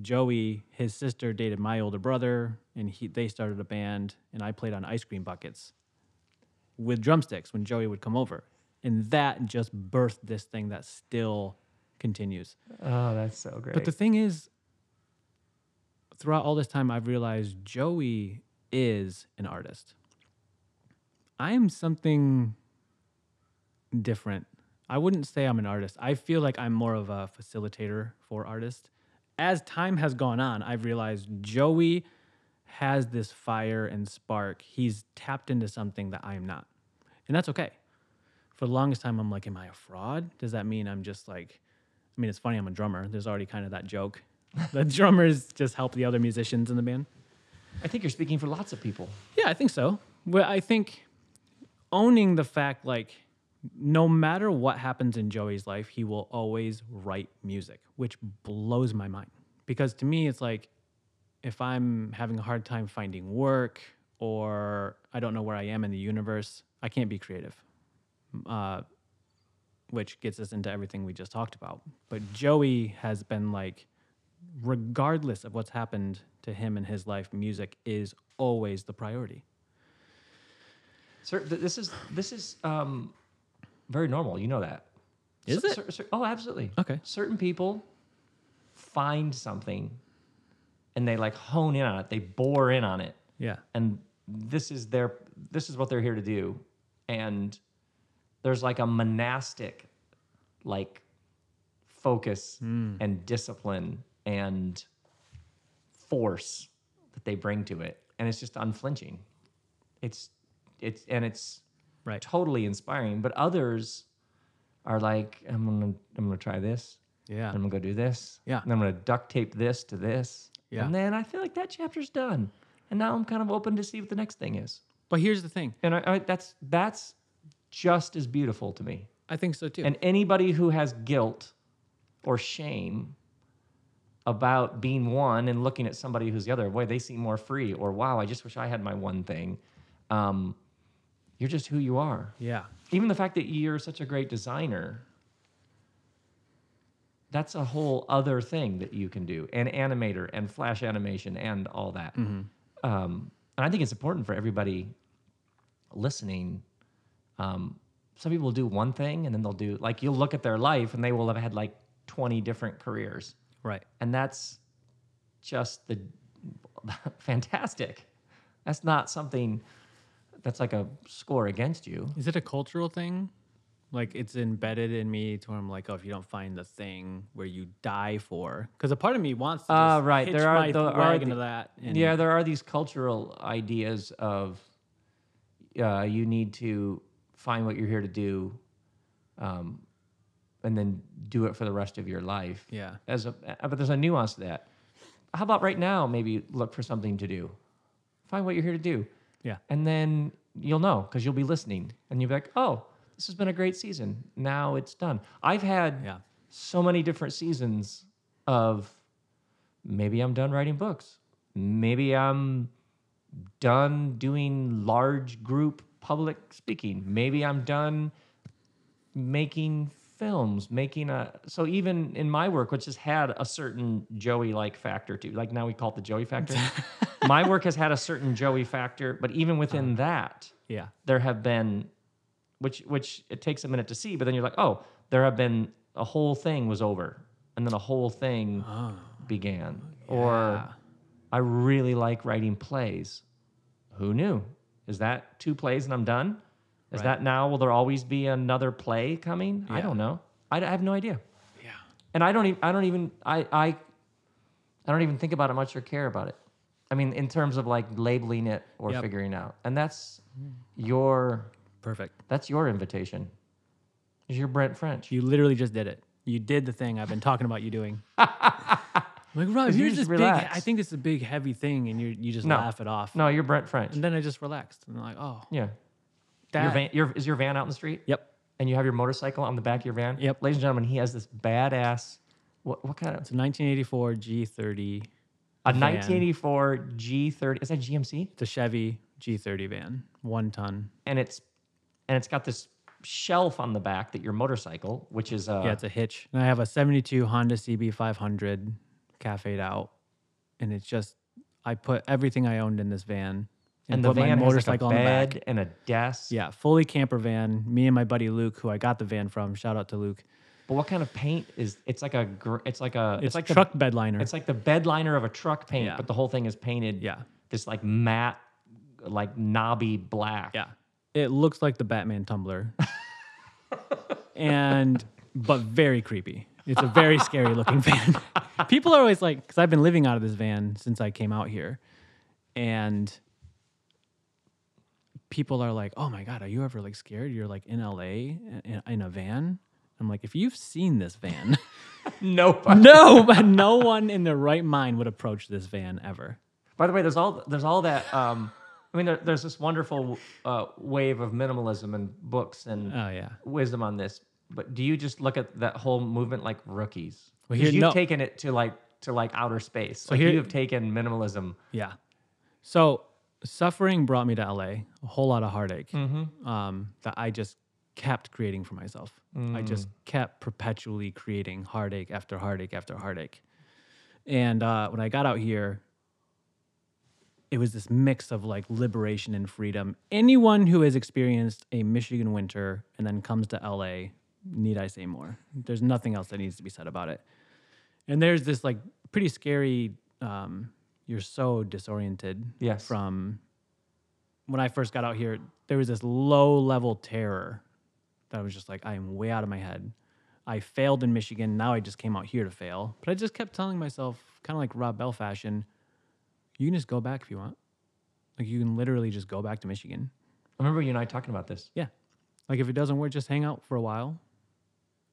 Joey, his sister dated my older brother, and he they started a band, and I played on ice cream buckets with drumsticks when Joey would come over, and that just birthed this thing that still continues.
oh that's so great
But the thing is, throughout all this time, I've realized Joey is an artist. I am something different. I wouldn't say I'm an artist. I feel like I'm more of a facilitator for artists. As time has gone on, I've realized Joey has this fire and spark. He's tapped into something that I am not. And that's okay. For the longest time, I'm like, am I a fraud? Does that mean I'm just like, I mean, it's funny, I'm a drummer. There's already kind of that joke. the drummers just help the other musicians in the band.
i think you're speaking for lots of people
Yeah, I think so. Well, I think owning the fact, like, no matter what happens in Joey's life, he will always write music, which blows my mind. Because to me, it's like if I'm having a hard time finding work or I don't know where I am in the universe, I can't be creative. Uh, which gets us into everything we just talked about. But Joey has been like, regardless of what's happened to him in his life, music is always the priority.
Sir, th- this is this is um, very normal. You know that.
Is
Cer-
it?
cer- cer- oh, absolutely.
Okay.
Certain people find something, and they like hone in on it. They bore in on it,
Yeah.
and this is their this is what they're here to do. And there's like a monastic, like focus and discipline and force that they bring to it, and it's just unflinching. It's it's and it's
Right.
totally inspiring. But others are like, I'm gonna I'm gonna try this,
Yeah.
And I'm gonna go do this.
Yeah.
And I'm gonna duct tape this to this.
Yeah.
And then I feel like that chapter's done. And now I'm kind of open to see what the next thing is.
But here's the thing.
And I, I, that's that's just as beautiful to me.
I think so too.
And anybody who has guilt or shame about being one and looking at somebody who's the other, boy, they seem more free, or wow, I just wish I had my one thing. Um, you're just who you are.
yeah.
Even the fact that you're such a great designer, that's a whole other thing that you can do, and animator, and flash animation, and all that. Um, and I think it's important for everybody listening. Um, some people do one thing, and then they'll do like you'll look at their life, and they will have had like 20 different careers,
Right.
and that's just the fantastic. That's not something that's like a score against you.
Is it a cultural thing? Like it's embedded in me to where I'm like, oh, if you don't find the thing where you die for, because a part of me wants to just
Ah, right.
hitch
There are
my
the- are the-
to that. And
yeah, there are these cultural ideas of uh, you need to find what you're here to do, um, and then do it for the rest of your life.
Yeah.
As a, uh, but there's a nuance to that. How about right now? Maybe look for something to do. Find what you're here to do,
Yeah.
and then you'll know because you'll be listening, and you'll be like, "Oh, this has been a great season. Now it's done." I've had
Yeah.
so many different seasons of maybe I'm done writing books. Maybe I'm done doing large group public speaking. Maybe I'm done making films, making a so even in my work, which has had a certain Joey like factor to like now we call it the Joey factor. my work has had a certain Joey factor, but even within uh-huh. that,
Yeah.
there have been which which it takes a minute to see but then you're like oh there have been a whole thing was over and then a whole thing oh, began. or i really like writing plays. Who knew? Is that two plays and i'm done is
Right.
that now will there always be another play coming i don't know I, I have no idea
Yeah.
and i don't even i don't even I, I i don't even think about it much or care about it i mean in terms of like labeling it or
Yep.
figuring out and that's your
Perfect.
that's your invitation. Is your Brent French?
You literally just did it. You did the thing I've been talking about you doing. I'm like, Rob,
you
here's
just
this big. I think it's a big, heavy thing, and you you just
No.
laugh it off.
No, you're Brent French.
And then I just relaxed, and I'm like, oh,
Yeah.
That.
Your van, your, is your van out in the street?
Yep.
And you have your motorcycle on the back of your van?
Yep.
Ladies and gentlemen, he has this badass. What, what kind of
It's a 1984 G30.
a
van.
1984 G30? Is that GMC?
It's a Chevy G30 van, one ton.
And it's and it's got this shelf on the back that your motorcycle, which is a
yeah, it's a hitch. And I have a 72 Honda CB500 cafe'd out, and it's just I put everything I owned in this van
and the van
my motorcycle
has like a
on the back.
and a desk.
Yeah, fully camper van. Me and my buddy Luke, who I got the van from. Shout out to Luke.
But what kind of paint is? It's like a. It's like a.
It's,
like
like truck bed liner.
It's like the bed liner of a truck paint,
Yeah.
but the whole thing is painted.
Yeah.
This like matte, like knobby black.
yeah, it looks like the Batman tumbler, and but very creepy. It's a very scary looking van. People are always like, because I've been living out of this van since I came out here, and people are like, "Oh my god, are you ever like scared? You're like in LA in, in a van." I'm like, if you've seen this van,
Nobody.
no, but no one in their right mind would approach this van ever.
By the way, there's all there's all that. Um, I mean, there, there's this wonderful uh, wave of minimalism and books and
Oh yeah.
wisdom on this. But do you just look at that whole movement like rookies?
Well, here-
you've
no.
taken it to like to like outer space. like
here-
you have taken minimalism.
Yeah. So suffering brought me to LA, a whole lot of heartache um, that I just kept creating for myself. I just kept perpetually creating heartache after heartache after heartache. And uh, when I got out here, it was this mix of like liberation and freedom. Anyone who has experienced a Michigan winter and then comes to LA, need I say more? There's nothing else that needs to be said about it. And there's this like pretty scary. Um, you're so disoriented.
Yes.
From when I first got out here, there was this low level terror that I was just like, I am way out of my head. I failed in Michigan. Now I just came out here to fail. But I just kept telling myself, kind of like Rob Bell fashion, you can just go back if you want. Like you can literally just go back to Michigan.
I remember you and I talking about this.
Yeah. Like if it doesn't work, just hang out for a while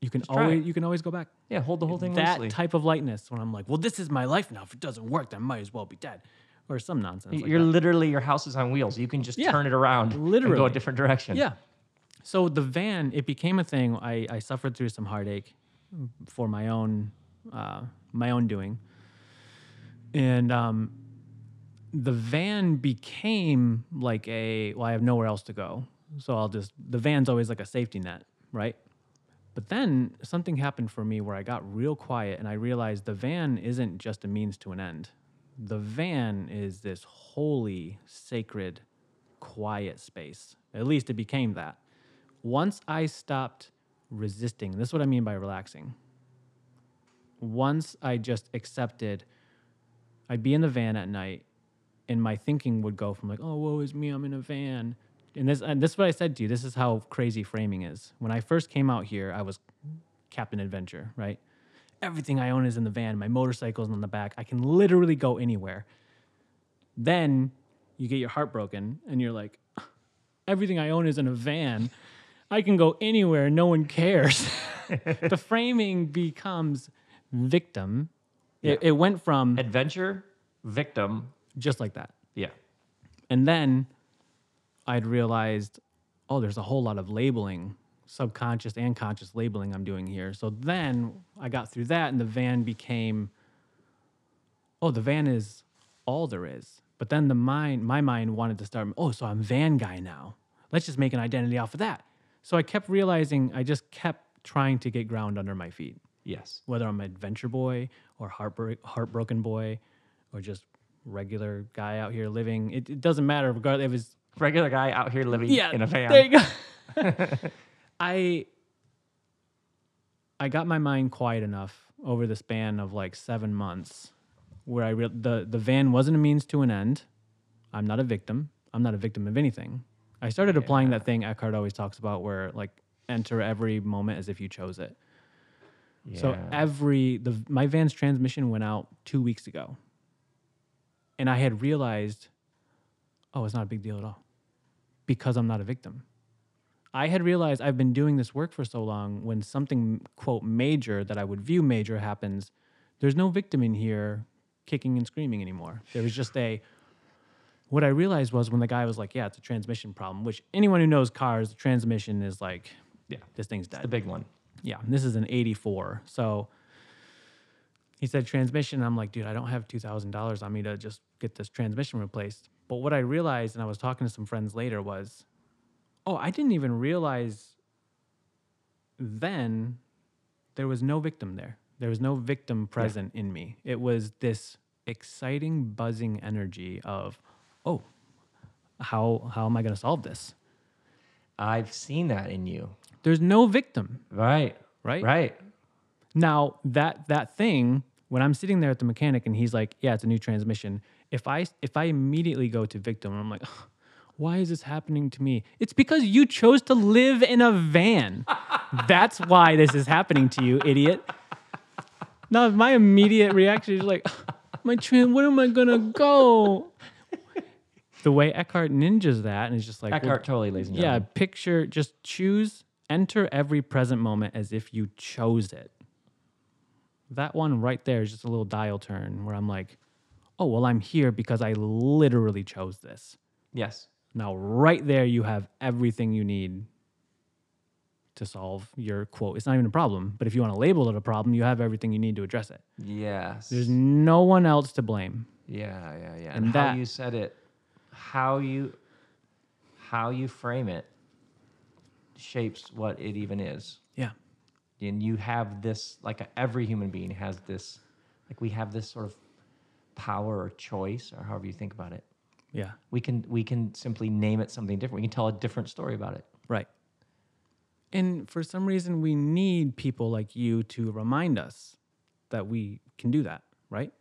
You can
try
always
it.
you can always go back.
Yeah, hold the whole thing
that
loosely.
type of lightness when I'm like, well, this is my life now. If it doesn't work, then I might as well be dead, or some nonsense. like
You're
that.
literally your house is on wheels. You can just
Yeah,
turn it around and go a different direction.
Yeah. So the van, it became a thing. I, I suffered through some heartache for my own uh, my own doing, and um, the van became like a well, I have nowhere else to go, so I'll just the van's always like a safety net, right? But then something happened for me where I got real quiet and I realized the van isn't just a means to an end. The van is this holy, sacred, quiet space. At least it became that. Once I stopped resisting, this is what I mean by relaxing. Once I just accepted, I'd be in the van at night and my thinking would go from like, oh, woe is me, I'm in a van. And this, and this is what I said to you. This is how crazy framing is. When I first came out here, I was Captain Adventure, right? Everything I own is in the van. My motorcycle's on the back. I can literally go anywhere. Then you get your heart broken and you're like, everything I own is in a van. I can go anywhere. No one cares. the framing becomes victim. It, it went from
Adventure, victim.
just like that.
Yeah.
And then I'd realized, oh, there's a whole lot of labeling, subconscious and conscious labeling I'm doing here. So then I got through that, and the van became, oh, the van is all there is. But then the mind, my mind wanted to start, oh, so I'm van guy now. Let's just make an identity off of that. So I kept realizing, I just kept trying to get ground under my feet
Yes.
whether I'm adventure boy or heartbreak, heartbroken boy or just regular guy out here living. It, it doesn't matter regardless if it's
Regular guy out here living
yeah
in a van.
There you go. I I got my mind quiet enough over the span of like seven months where I re- the the van wasn't a means to an end. I'm not a victim. I'm not a victim of anything. I started applying that thing Eckhart always talks about, where like enter every moment as if you chose it. So every the my van's transmission went out two weeks ago, and I had realized, oh, it's not a big deal at all, because I'm not a victim. I had realized I've been doing this work for so long. When something quote major that I would view major happens, there's no victim in here kicking and screaming anymore. There was just a. What I realized was when the guy was like, "Yeah, it's a transmission problem," which anyone who knows cars, the transmission is like,
Yeah.
this thing's dead.
the big one.
Yeah, and this is an 84. So he said transmission. I'm like, dude, I don't have $2,000 on me to just get this transmission replaced. But what I realized, and I was talking to some friends later, was, oh, I didn't even realize then there was no victim there. There was no victim present in me. It was this exciting, buzzing energy of, oh, how how am I going to solve this?
I've seen that in you.
There's no victim,
Right.
right?
Right.
Now that that thing, when I'm sitting there at the mechanic and he's like, "Yeah, it's a new transmission." If I if I immediately go to victim, I'm like, "Why is this happening to me?" It's because you chose to live in a van. That's why this is happening to you, idiot. Now my immediate reaction is like, "My train, where am I gonna go?" The way Eckhart ninjas that, and it's just like, well,
Eckhart Tolle, ladies and
yeah, picture, just choose, enter every present moment as if you chose it. That one right there is just a little dial turn where I'm like, oh, well, I'm here because I literally chose this.
Yes.
Now, right there, you have everything you need to solve your quote. It's not even a problem, but if you want to label it a problem, you have everything you need to address it.
Yes.
There's no one else to blame.
Yeah, yeah, yeah.
And
And,
that-
how you said it, how you how you frame it shapes what it even is.
Yeah.
And you have this like every human being has this like we have this sort of power or choice or however you think about it.
Yeah.
We can we can simply name it something different. We can tell a different story about it.
Right. And for some reason, we need people like you to remind us that we can do that, right?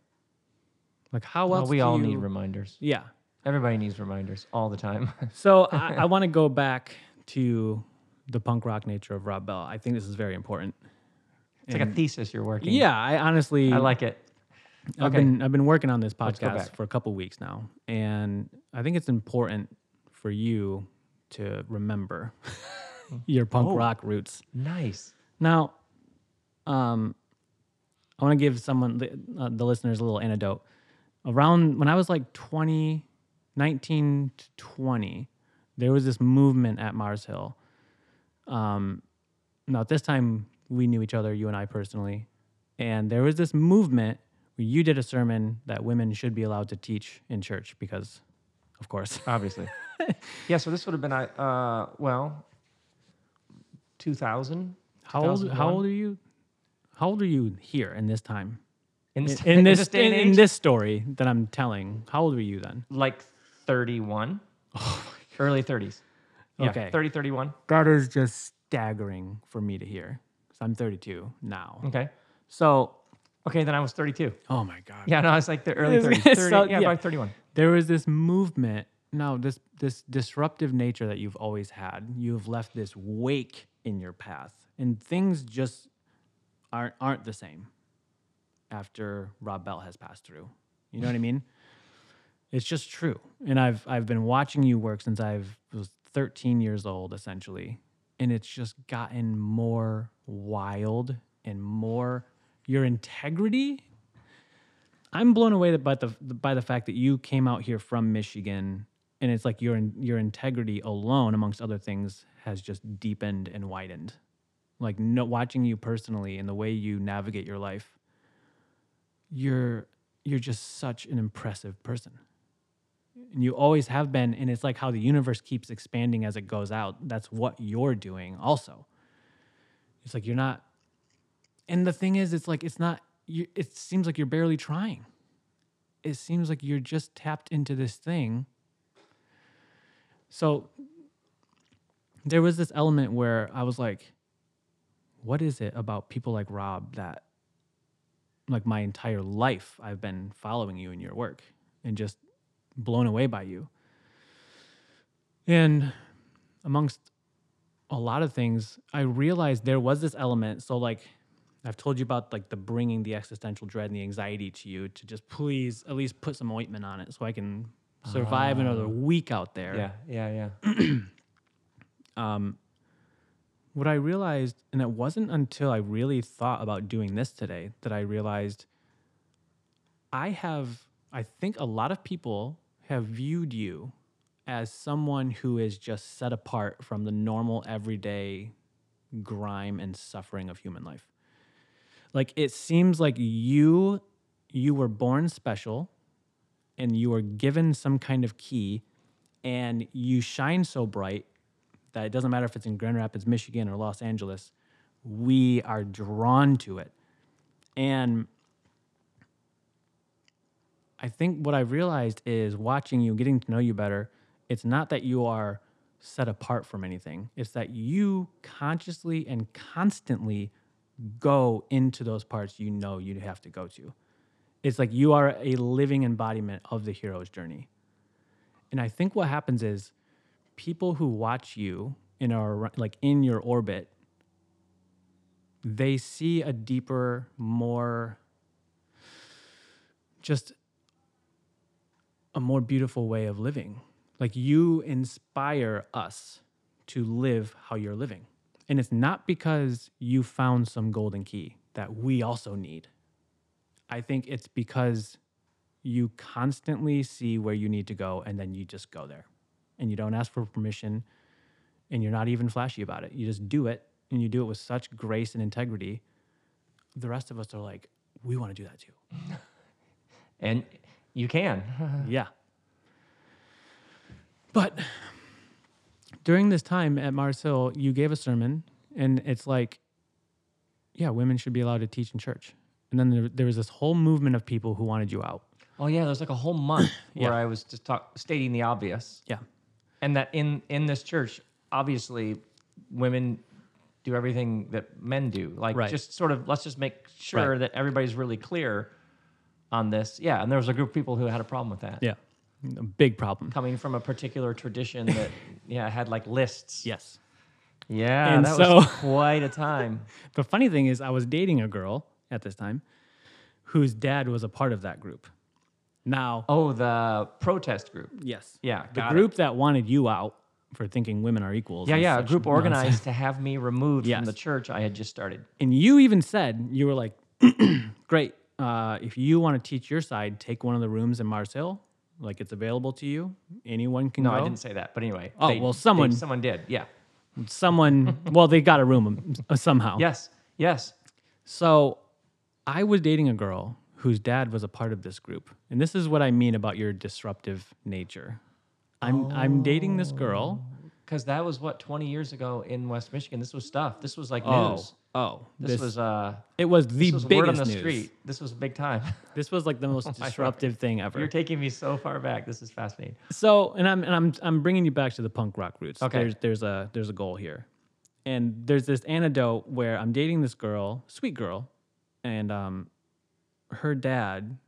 Like, how
Well,
else?
we
do
all
you-
need reminders.
Yeah.
Everybody needs reminders all the time.
So I, I want to go back to the punk rock nature of Rob Bell. I think this is very important.
it's like a thesis you're working.
Yeah, I honestly,
I like it.
I've been I've been working on this podcast for a couple weeks now, and I think it's important for you to remember your punk
Oh.
rock roots.
Nice.
Now, um, I want to give someone the, uh, the listeners a little anecdote. Around when I was like 20, 19 to 20, there was this movement at Mars Hill. Um, now at this time we knew each other, you and I personally, and there was this movement you did a sermon that women should be allowed to teach in church because, of course,
obviously. yeah, so this would have been I. uh well, 2000.
How old? How old are you? How old are you here in this time?
in,
In,
this,
in this,
day and
in, in this story that I'm telling, how old were you then?
like 31, early 30s. Yeah,
Okay.
30, 31.
That is just staggering for me to hear. 'cause I'm 32 now.
Okay.
So,
Okay, then I was 32.
oh my god.
Yeah, no, it's like the early
It's-
30s. 30,
so-
yeah,
yeah.
about 31.
there was this movement no this this disruptive nature that you've always had you've left this wake in your path and things just aren't aren't the same after rob bell has passed through you know what i mean it's just true and i've i've been watching you work since i've was 13 years old essentially and it's just gotten more wild and more your integrity I'm blown away by the by the fact that you came out here from Michigan, and it's like your your integrity alone, amongst other things, has just deepened and widened. Like no, watching you personally and the way you navigate your life, you're you're just such an impressive person, and you always have been. And it's like how the universe keeps expanding as it goes out. That's what you're doing, also. It's like you're not. And the thing is, it's like it's not. You, it seems like you're barely trying. It seems like you're just tapped into this thing. So there was this element where I was like, what is it about people like Rob that, like my entire life, I've been following you and your work and just blown away by you? And amongst a lot of things, I realized there was this element. So, like, I've told you about like the bringing the existential dread and the anxiety to you to just please at least put some ointment on it so I can survive another week out there.
Yeah, yeah, yeah.
Um, what I realized, and it wasn't until I really thought about doing this today that I realized I have, I think a lot of people have viewed you as someone who is just set apart from the normal everyday grime and suffering of human life. Like it seems like you you were born special and you were given some kind of key and you shine so bright that it doesn't matter if it's in Grand Rapids, Michigan or Los Angeles, we are drawn to it. And I think what I've realized is watching you, getting to know you better, it's not that you are set apart from anything. It's that you consciously and constantly go into those parts you know you have to go to. It's like you are a living embodiment of the hero's journey. And I think what happens is people who watch you in our like in your orbit they see a deeper more just a more beautiful way of living like you inspire us to live how you're living and it's not because you found some golden key that we also need i think it's because you constantly see where you need to go and then you just go there and you don't ask for permission and you're not even flashy about it. You just do it and you do it with such grace and integrity. The rest of us are like, we want to do that too.
And you can.
yeah. But during this time at Mars Hill, you gave a sermon and it's like, yeah, women should be allowed to teach in church. And then there, there was this whole movement of people who wanted you out.
oh yeah, there's like a whole month where
Yeah.
I was just talk, stating the obvious,
Yeah.
and that in in this church, obviously, women do everything that men do. Like
Right.
just sort of let's just make sure
Right.
that everybody's really clear on this. Yeah, and there was a group of people who had a problem with that.
Yeah. A big problem.
Coming from a particular tradition that, yeah, had like lists.
Yes.
Yeah,
And
that
so-
was quite a time.
The funny thing is, I was dating a girl at this time whose dad was a part of that group. Now,
Oh, the protest group.
yes,
Yeah,
the
got it.
group that wanted you out for thinking women are equals.
Yeah,
and
yeah. A
such
group
nonsense.
organized to have me removed
Yes.
from the church I had just started.
And you even said you were like, "Great, uh, if you want to teach your side, take one of the rooms in Mars Hill. Like it's available to you. Anyone can
No,
go."
I didn't say that. But anyway.
Oh, well, someone-
someone did. Yeah.
Someone, well, they got a room uh, somehow.
Yes. Yes.
So I was dating a girl whose dad was a part of this group. And this is what I mean about your disruptive nature. I'm I'm dating this girl.
Because that was what 20 years ago in West Michigan. This was stuff. This was like
Oh,
news.
Oh.
This, was uh
it was the
this was
biggest
word on the
news.
street. This was big time.
This was like the most
my
disruptive thing ever.
You're taking me so far back. This is fascinating.
So, and I'm and I'm I'm bringing you back to the punk rock roots.
Okay.
There's there's a there's a goal here, and there's this anecdote where I'm dating this girl, sweet girl, and um, her dad,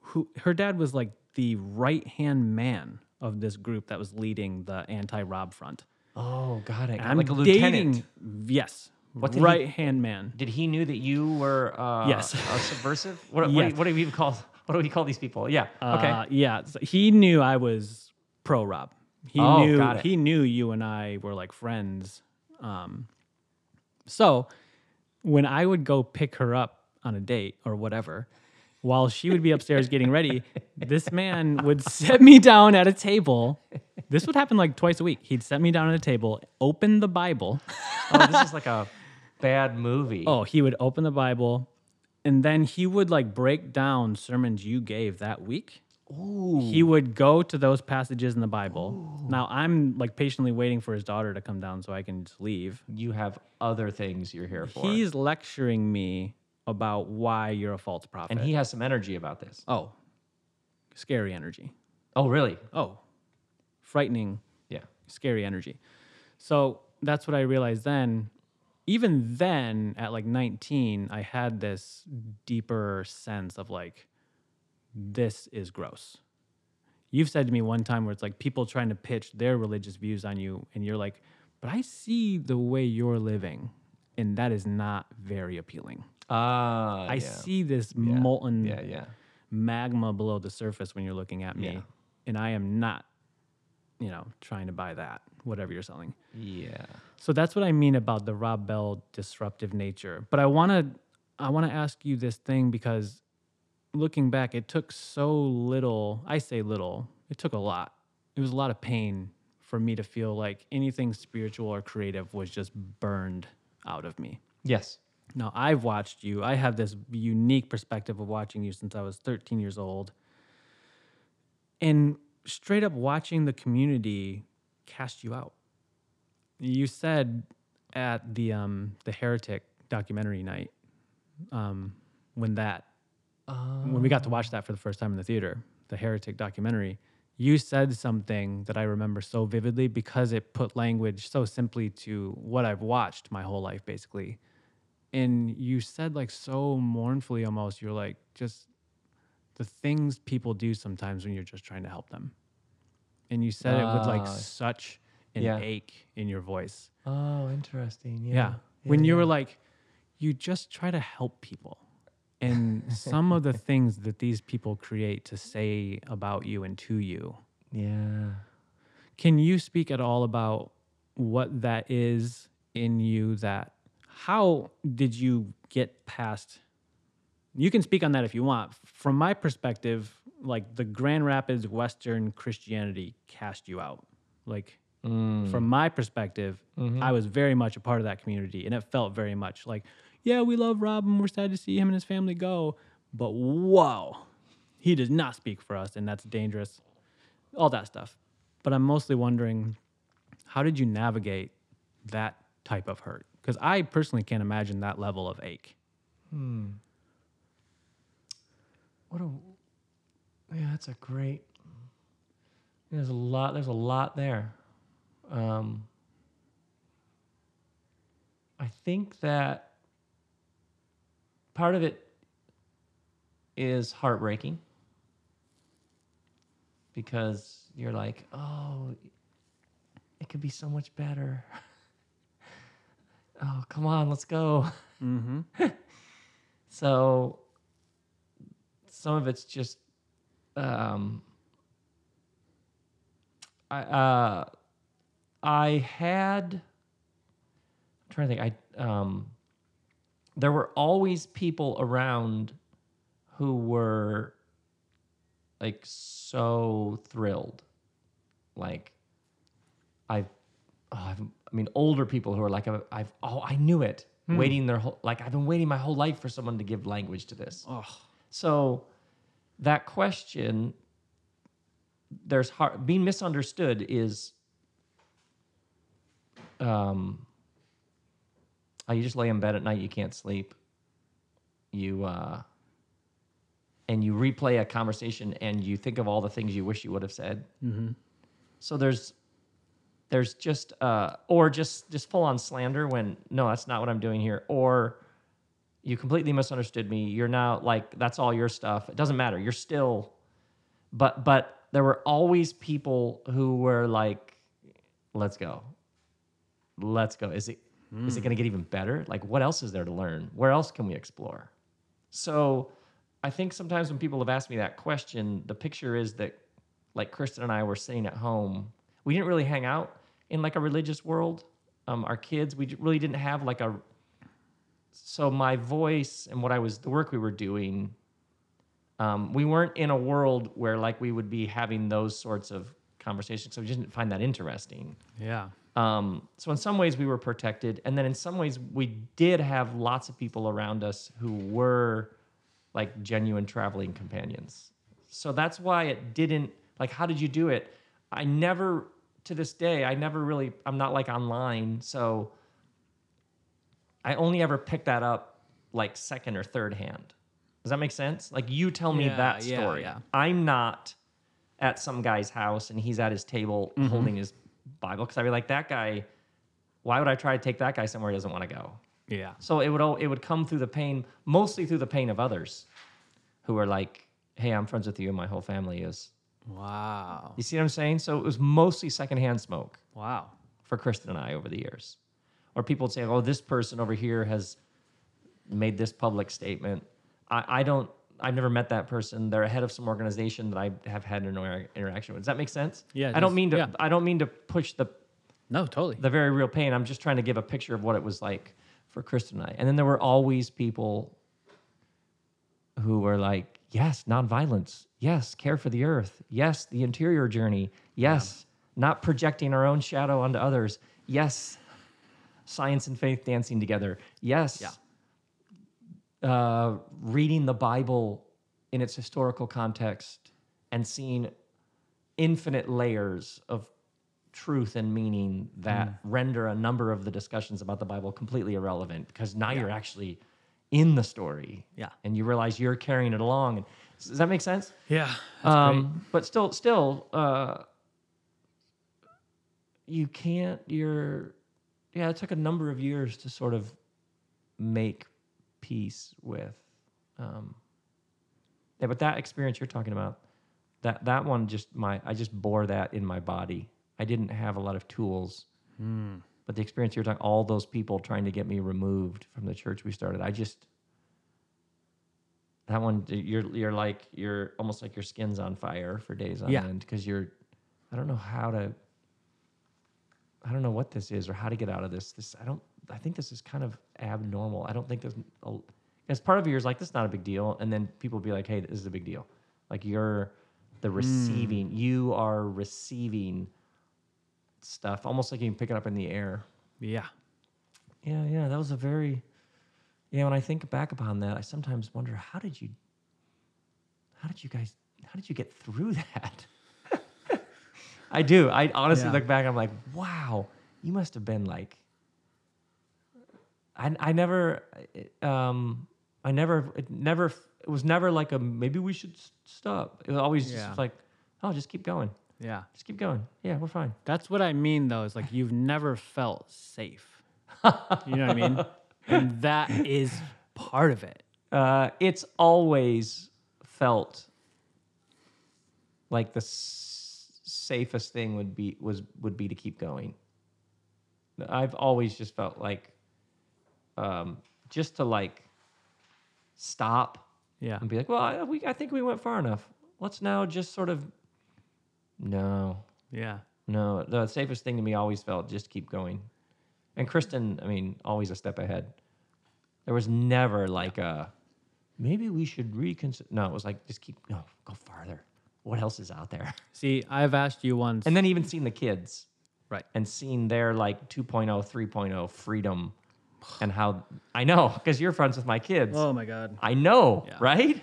who her dad was like the right hand man of this group that was leading the anti Rob front.
Oh, got it.
And I'm
like a lieutenant.
dating, yes,
What
right hand man.
Did he knew that you were uh,
Yes.
a subversive? What, what,
Yes.
do, what do we even call what do we call these people? Yeah. Okay.
Uh, yeah, so he knew I was pro Rob. He
Oh,
knew he knew you and I were like friends. Um, so when I would go pick her up on a date or whatever, while she would be upstairs getting ready, this man would set me down at a table. This would happen like twice a week. He'd set me down at a table, open the Bible.
oh, this is like a bad movie.
Oh, he would open the Bible, and then he would like break down sermons you gave that week. He would go to those passages in the Bible. Now I'm like patiently waiting for his daughter to come down so I can just leave.
You have other things you're here for.
He's lecturing me about why you're a false prophet.
and he has some energy about this.
oh, scary energy.
Oh, really?
Oh, frightening,
Yeah.
scary energy. So that's what I realized then. Even then, at like 19, I had this deeper sense of like, this is gross. You've said to me one time where it's like people trying to pitch their religious views on you, and you're like, but I see the way you're living, and that is not very appealing.
Ah,
I
yeah.
see this
Yeah.
molten
Yeah, yeah.
magma below the surface when you're looking at me, and I am not, you know, trying to buy that, whatever you're selling.
Yeah.
So that's what I mean about the Rob Bell disruptive nature. But I want to I want to ask you this thing because looking back, it took so little. I say little. It took a lot. It was a lot of pain for me to feel like anything spiritual or creative was just burned out of me.
Yes.
Now, I've watched you. I have this unique perspective of watching you since I was 13 years old. And straight up watching the community cast you out. You said at the um, the Heretic documentary night, um, when that when we got to watch that for the first time in the theater, the Heretic documentary, you said something that I remember so vividly because it put language so simply to what I've watched my whole life, basically. And you said, like, so mournfully almost, you're like, just the things people do sometimes when you're just trying to help them. And you said it with like
Ah.
such an
Yeah.
ache in your voice.
Oh, interesting. Yeah.
Yeah. When you were like, you just try to help people. And some of the things that these people create to say about you and to you.
Yeah.
Can you speak at all about what that is in you that how did you get past you can speak on that if you want. From my perspective, like the Grand Rapids Western Christianity cast you out. Like mm. from my perspective, mm-hmm. I was very much a part of that community, and it felt very much like, yeah, we love Rob and we're sad to see him and his family go, but whoa, he does not speak for us, and that's dangerous. All that stuff. But I'm mostly wondering, how did you navigate that type of hurt? Because I personally can't imagine that level of ache. Hmm.
What a yeah, that's a great. There's a lot. There's a lot there. Um, I think that part of it is heartbreaking because you're like, oh, it could be so much better. oh, come on, let's go.
Mm-hmm.
So some of it's just um I uh I had. I'm trying to think. I um, there were always people around who were like so thrilled, like I've, oh, I've I mean, older people who are like, I've, I've oh, I knew it, waiting their whole like I've been waiting my whole life for someone to give language to this.
Oh,
So that question, there's hard, being misunderstood is, um, oh, you just lay in bed at night, you can't sleep. You, uh, and you replay a conversation and you think of all the things you wish you would have said. So there's, there's just, uh, or just, just full on slander when, no, that's not what I'm doing here. Or, you completely misunderstood me. You're now like that's all your stuff. It doesn't matter. You're still but but there were always people who were like let's go. Let's go. Is it is it going to get even better? Like what else is there to learn? Where else can we explore? So I think sometimes when people have asked me that question, the picture is that like Kristen and I were sitting at home. We didn't really hang out in like a religious world. Um, our kids, we really didn't have like a so my voice and what I was the work we were doing, um, we weren't in a world where like we would be having those sorts of conversations. So we just didn't find that interesting.
yeah.
Um, so in some ways we were protected, and then in some ways we did have lots of people around us who were like genuine traveling companions. So that's why it didn't like. How did you do it? I never to this day. I never really. I'm not like online, so I only ever picked that up like second or third hand. Does that make sense? Like you tell me
Yeah,
that story.
yeah.
I'm not at some guy's house and he's at his table
Mm-hmm.
holding his Bible because I'd be like, that guy. Why would I try to take that guy somewhere he doesn't want to go?
Yeah.
So it would all, it would come through the pain, mostly through the pain of others, who are like, "Hey, I'm friends with you, and my whole family is."
Wow.
You see what I'm saying? So it was mostly secondhand smoke
Wow.
for Kristen and I over the years, or people would say, "Oh, this person over here has made this public statement." I, I don't. I've never met that person. They're head of some organization that I have had an interaction with. Does that make sense?
Yeah,
I don't mean to.
Yeah.
I don't mean to push the
No, totally.
the very real pain. I'm just trying to give a picture of what it was like for Kristen and I. And then there were always people who were like, yes, nonviolence. Yes, care for the earth. Yes, the interior journey. Yes, not projecting our own shadow onto others. Yes, science and faith dancing together. Yes, uh, reading the Bible in its historical context and seeing infinite layers of truth and meaning that render a number of the discussions about the Bible completely irrelevant because now you're actually in the story.
Yeah.
And you realize you're carrying it along. And does that make sense?
yeah.
Um, but still, still, uh, you can't. You're, yeah. It took a number of years to sort of make peace with. Um, yeah, but that experience you're talking about, that that one just my I just bore that in my body. I didn't have a lot of tools. But the experience you're talking, all those people trying to get me removed from the church we started, I just that one you're you're like you're almost like your skin's on fire for days on
Yeah.
end because you're I don't know how to I don't know what this is or how to get out of this. This I don't I think this is kind of abnormal. I don't think there's as part of you is like this is not a big deal, and then people be like, hey, this is a big deal. Like you're the hmm. receiving, you are receiving stuff, almost like you can pick it up in the air.
Yeah.
Yeah, yeah, that was a very yeah. When I think back upon that, I sometimes wonder how did you, how did you guys, how did you get through that? I do. I honestly
Yeah.
look back. I'm like, wow, you must have been like. I I never, um, I never, it never, it was never like a maybe we should stop. It was always
Yeah.
just like, oh, just keep going,
Yeah.
just keep going. Yeah, we're fine.
That's what I mean, though. Is like you've never felt safe. you know what I mean? And that is part of it.
Uh, it's always felt like the safest thing would be was would be to keep going. I've always just felt like um, just to like stop
Yeah.
and be like, well, I, we I think we went far enough. Let's now just sort of no,
Yeah.
no. The safest thing to me always felt just keep going. And Kristen, I mean, always a step ahead. There was never like a maybe we should reconsider. No, it was like just keep no, go farther. What else is out there?
See, I've asked you once.
And then even seen the kids
right.
and seen their like 2.0, 3.0 freedom and how I know because you're friends with my kids.
Oh my God.
I know,
Yeah.
right?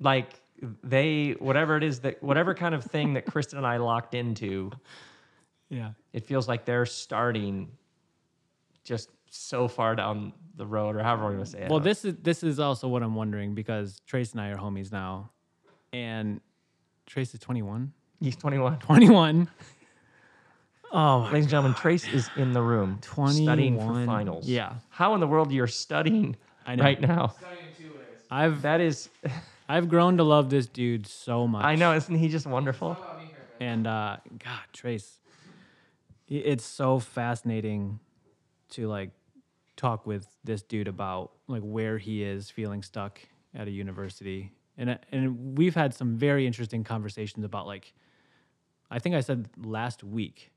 Like they, whatever it is that, whatever kind of thing that Kristen and I locked into,
Yeah.
it feels like they're starting just so far down the road, or however we want to say it.
Well, this is this is also what I'm wondering because Trace and I are homies now, and Trace is 21.
he's 21.
21. Oh my
Ladies and gentlemen, Trace is in the room studying for finals.
Yeah.
How in the world you're studying
I know.
right now?
I've
That is,
I've grown to love this dude so much.
I know, isn't he just wonderful?
And uh, God, Trace, it's so fascinating to like talk with this dude about like where he is feeling stuck at a university, and uh, and we've had some very interesting conversations about like, I think I said last week.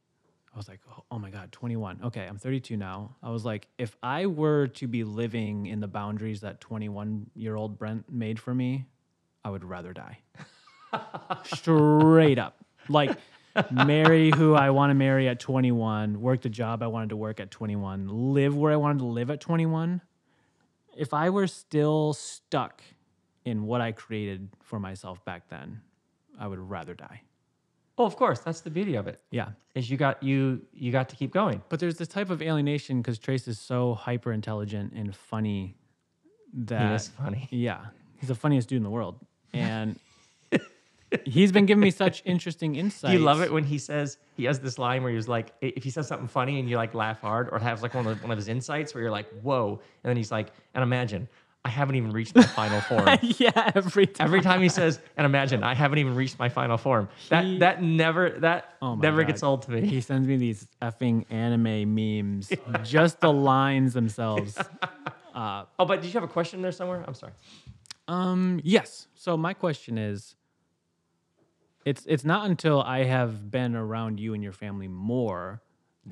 I was like, oh, oh my God, 21. Okay, I'm 32 now. I was like, if I were to be living in the boundaries that 21 year old Brent made for me, I would rather die. Straight up. Like, marry who I want to marry at 21, work the job I wanted to work at 21, live where I wanted to live at 21. If I were still stuck in what I created for myself back then, I would rather die.
Oh, of course, that's the beauty of it.
Yeah.
Is you got you you got to keep going.
But there's this type of alienation because Trace is so hyper intelligent and funny that
He is funny.
yeah, he's the funniest dude in the world, and he's been giving me such interesting insights.
You love it when he says he has this line where he's like, if he says something funny and you like laugh hard, or has like one of one of his insights where you're like, whoa, and then he's like, and imagine I haven't even reached my final form.
yeah, every time.
Every time he says, and imagine I haven't even reached my final form. That
He-
that never that
Oh
never
God.
gets old to me.
He sends me these effing anime memes, just the lines themselves.
oh, but did you have a question there somewhere? I'm sorry.
Um, yes. So my question is, it's it's not until I have been around you and your family more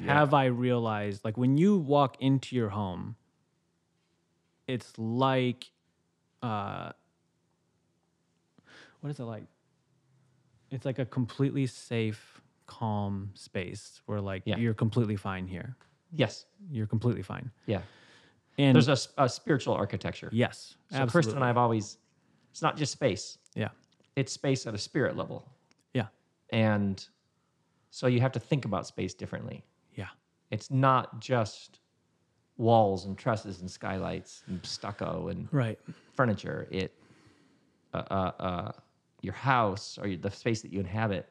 have I realized like when you walk into your home, it's like, uh, what is it like? It's like a completely safe, calm space where like
Yeah.
you're completely fine here.
Yes.
You're completely fine.
Yeah.
And
There's a, a spiritual architecture.
yes,
So
absolutely.
Kristen and I have always, it's not just space.
yeah,
It's space at a spirit level.
yeah,
And so you have to think about space differently.
yeah.
It's not just walls and trusses and skylights and stucco and
Right.
furniture. It, uh, uh, uh, your house or the space that you inhabit,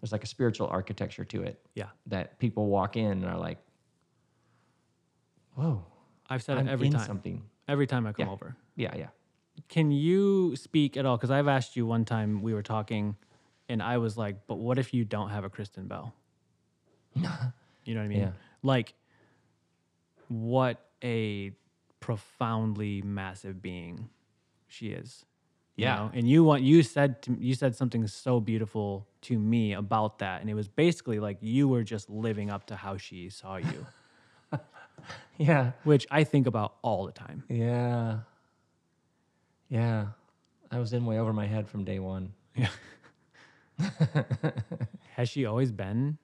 there's like a spiritual architecture to it
Yeah.
that people walk in and are like, whoa,
I've said
I'm
it every time.
something.
Every time I come
Yeah.
over.
Yeah, yeah.
Can you speak at all? Because I've asked you one time we were talking, and I was like, "But what if you don't have a Kristen Bell?" you know what I mean?
Yeah.
Like, what a profoundly massive being she is. you
Yeah.
know? And you want you said to, you said something so beautiful to me about that, and it was basically like you were just living up to how she saw you,
Yeah.
which I think about all the time.
Yeah. Yeah. I was in way over my head from day one.
Yeah. Has she always been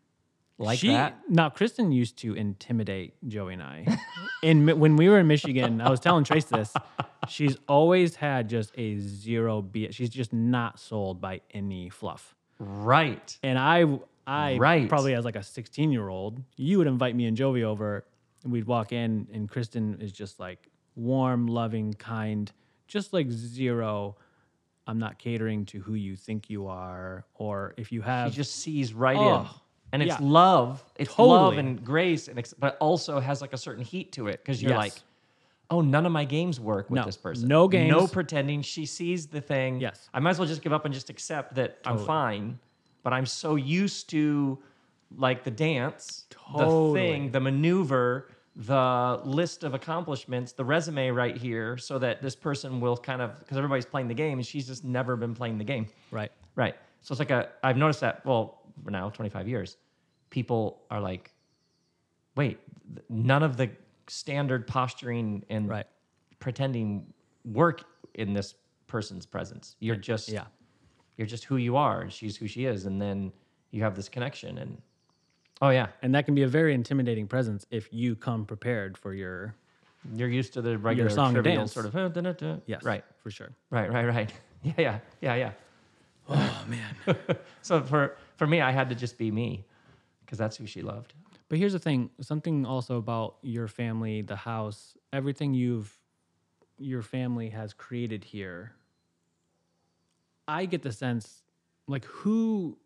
Like
she,
that?
Now, Kristen used to intimidate Joey and I. in Mi- when we were in Michigan, I was telling Trace this. She's always had just a zero B. She's just not sold by any fluff.
Right.
And I, I
Right.
probably as like a 16 year old, you would invite me and Jovi over, and we'd walk in, and Kristen is just like warm, loving, kind, just like zero. I'm not catering to who you think you are, or if you have.
She just sees right in. And it's
yeah.
love. It's love and grace, and ex- but also has like a certain heat to it because you're
Yes.
like, oh, none of my games work with
No.
this person.
No games, No
pretending. She sees the thing.
Yes.
I might as well just give up and just accept that I'm fine. But I'm so used to like the dance, the thing, the maneuver, the list of accomplishments, the resume right here, so that this person will kind of because everybody's playing the game and she's just never been playing the game.
right.
Right. So it's like a I've noticed that. Well, now 25 years, people are like, wait, none of the standard posturing and
Right.
pretending work in this person's presence. You're just
Yeah.
you're just who you are, and she's who she is, and then you have this connection. And oh yeah,
And that can be a very intimidating presence if you come prepared for your
you're used to the regular
song
trivial
dance.
sort of uh, da, da, da.
yes,
right,
for sure.
right, right, right. Yeah, yeah, yeah, yeah.
Oh man.
So for for me, I had to just be me, because that's who she loved.
But here's the thing, something also about your family, the house, everything you've your family has created here. I get the sense like who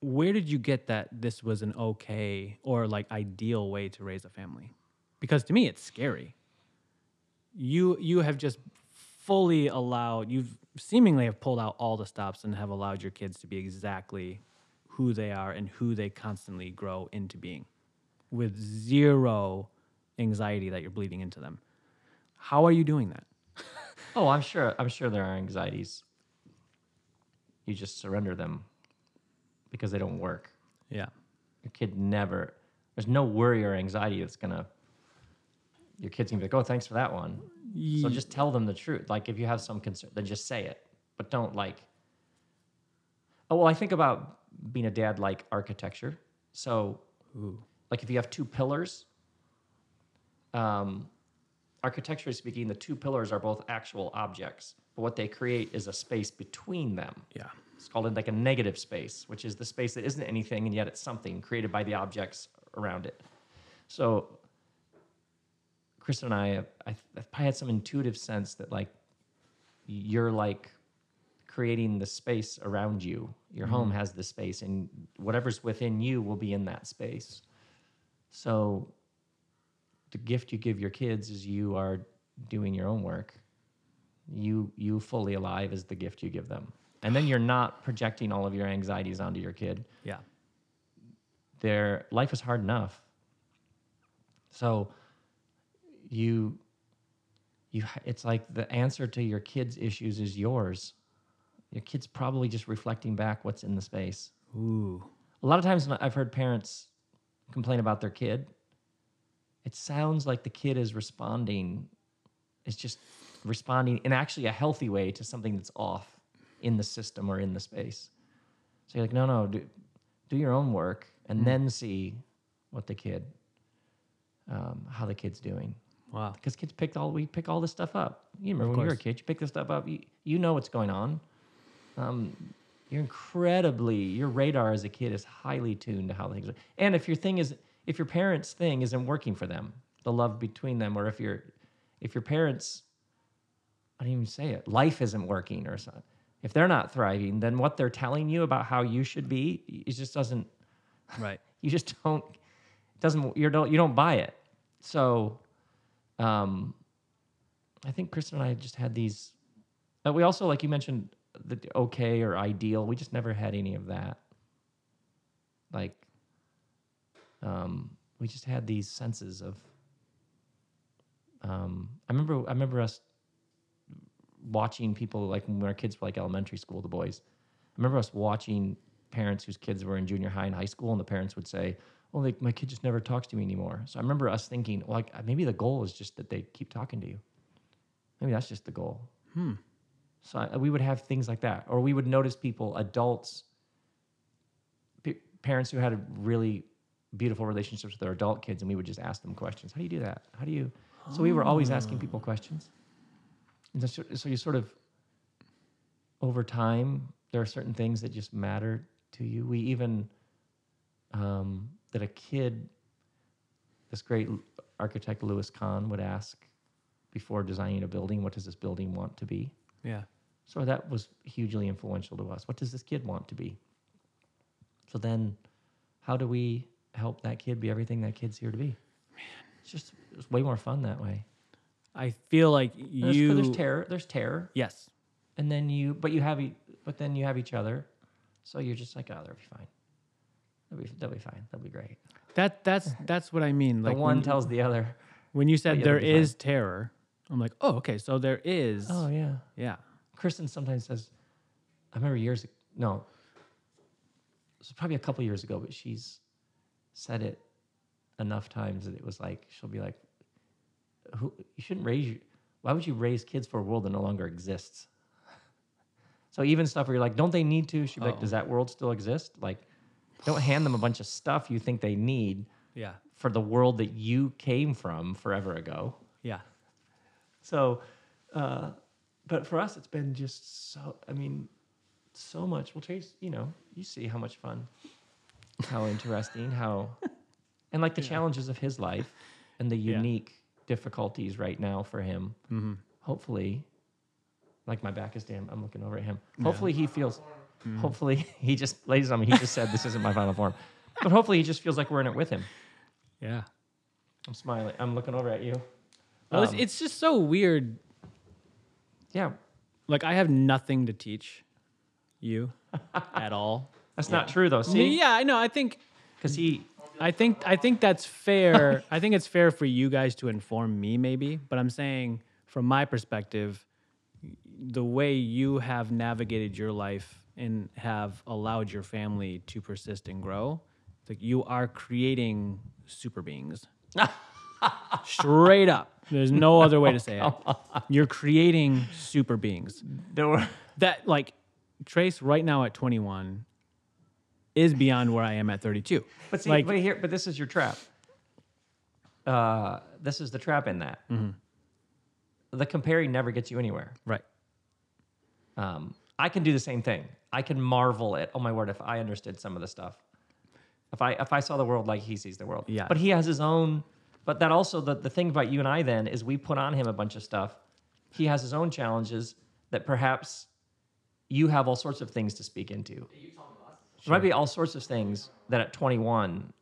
where did you get that this was an okay or like ideal way to raise a family? Because to me it's scary. You you have just fully allowed you've seemingly have pulled out all the stops and have allowed your kids to be exactly who they are and who they constantly grow into being with zero anxiety that you're bleeding into them. How are you doing that?
Oh, I'm sure. I'm sure there are anxieties. You just surrender them because they don't work.
Yeah.
Your kid never. There's no worry or anxiety that's gonna. Your kid's gonna be like, "Oh, thanks for that one." So just tell them the truth. Like if you have some concern, then just say it, but don't like. Oh well, I think about being a dad like architecture. So, like if you have two pillars. Um, architecturally speaking, the two pillars are both actual objects, but what they create is a space between them.
Yeah.
It's called like a negative space, which is the space that isn't anything and yet it's something created by the objects around it. So, Kristen and I, I, I had some intuitive sense that like you're like creating the space around you. Your mm-hmm. home has the space, and whatever's within you will be in that space. So, the gift you give your kids is you are doing your own work. You you fully alive is the gift you give them. And then you're not projecting all of your anxieties onto your kid.
Yeah.
Their life is hard enough. So you you it's like the answer to your kids' issues is yours. Your kid's probably just reflecting back what's in the space.
Ooh.
A lot of times I've heard parents complain about their kid, it sounds like the kid is responding, is just responding in actually a healthy way to something that's off in the system or in the space. So you're like, no, no, do, do your own work and then see what the kid, um, how the kid's doing.
Wow.
Because kids pick all, we pick all this stuff up. You remember when you were a kid, you pick this stuff up, you, you know what's going on. Um, you're incredibly your radar as a kid is highly tuned to how things are. And if your thing is if your parents' thing isn't working for them, the love between them, or if your if your parents I don't even say it, life isn't working or something. If they're not thriving, then what they're telling you about how you should be, it just doesn't
Right.
you just don't it doesn't you don't you don't buy it so um i think kristen and i just had these uh, we also like you mentioned the okay or ideal. We just never had any of that. Like um we just had these senses of um i remember i remember us watching people like when our kids were like elementary school the boys. I remember us watching parents whose kids were in junior high and high school and the parents would say oh like my kid just never talks to me anymore. So i remember us thinking well, like maybe the goal is just that they keep talking to you. Maybe that's just the goal.
Hmm.
So we would have things like that. Or we would notice people adults p- parents who had really beautiful relationships with their adult kids and we would just ask them questions. How do you do that? How do you so we were always asking people questions. And so, so you sort of over time there are certain things that just matter to you. We even um, that a kid this great architect louis kahn would ask before designing a building what does this building want to be
Yeah.
so that was hugely influential to us. What does this kid want to be? So then, how do we help that kid be everything that kid's here to be? Man, it's just it's way more fun that way.
I feel like
There's,
you
there's terror. There's terror,
Yes.
and then you, but you have, but then you have each other. So you're just like, oh, they'll be fine. They'll be, they'll be fine. They'll be great.
That that's that's what I mean.
The
Like
one
when,
tells the other,
when you said there
they'll fine.
terror, I'm like, oh, okay, so there is.
oh yeah.
Yeah.
Kristen sometimes says, I remember years ag- no. was probably a couple years ago, but she's said it enough times that it was like she'll be like, "Who you shouldn't raise? Why would you raise kids for a world that no longer exists?" So even stuff where you're like, "Don't they need to?" She'd be like,
Oh.
"Does that world still exist?" Like, don't hand them a bunch of stuff you think they need
Yeah.
for the world that you came from forever ago.
Yeah.
So, uh, but for us, it's been just so, I mean, so much. Well, Chase, you know, you see how much fun, how interesting, how, and like the challenges of his life and the
Yeah.
unique difficulties right now for him.
Mm-hmm.
Hopefully, like my back is damn, I'm looking over at him. Hopefully he feels, hopefully he just, ladies and gentlemen, he just said this isn't my final form. But hopefully he just feels like we're in it with him.
Yeah.
I'm smiling. I'm looking over at you.
Well, it's,
Um,
it's just so weird.
Yeah,
Like I have nothing to teach you at all.
that's not true though. See,
Yeah, I know. I think
because he
I think I think that's fair. I think it's fair for you guys to inform me maybe, but I'm saying from my perspective the way you have navigated your life and have allowed your family to persist and grow, it's like you are creating super beings. Straight up. There's no other way to say it. You're creating super beings.
there were
That like Trace right now at 21 is beyond where I am at 32.
But see,
Like-
but here, but this is your trap. Uh, this is the trap in that. The comparing never gets you anywhere.
Right.
Um, I can do the same thing. I can marvel at, oh my word, if I understood some of the stuff, if I if I saw the world like he sees the world.
Yeah.
But he has his own. But that also the the thing about you and I then is we put on him a bunch of stuff. He has his own challenges that perhaps you have all sorts of things to speak into. There might be all sorts of things that at 21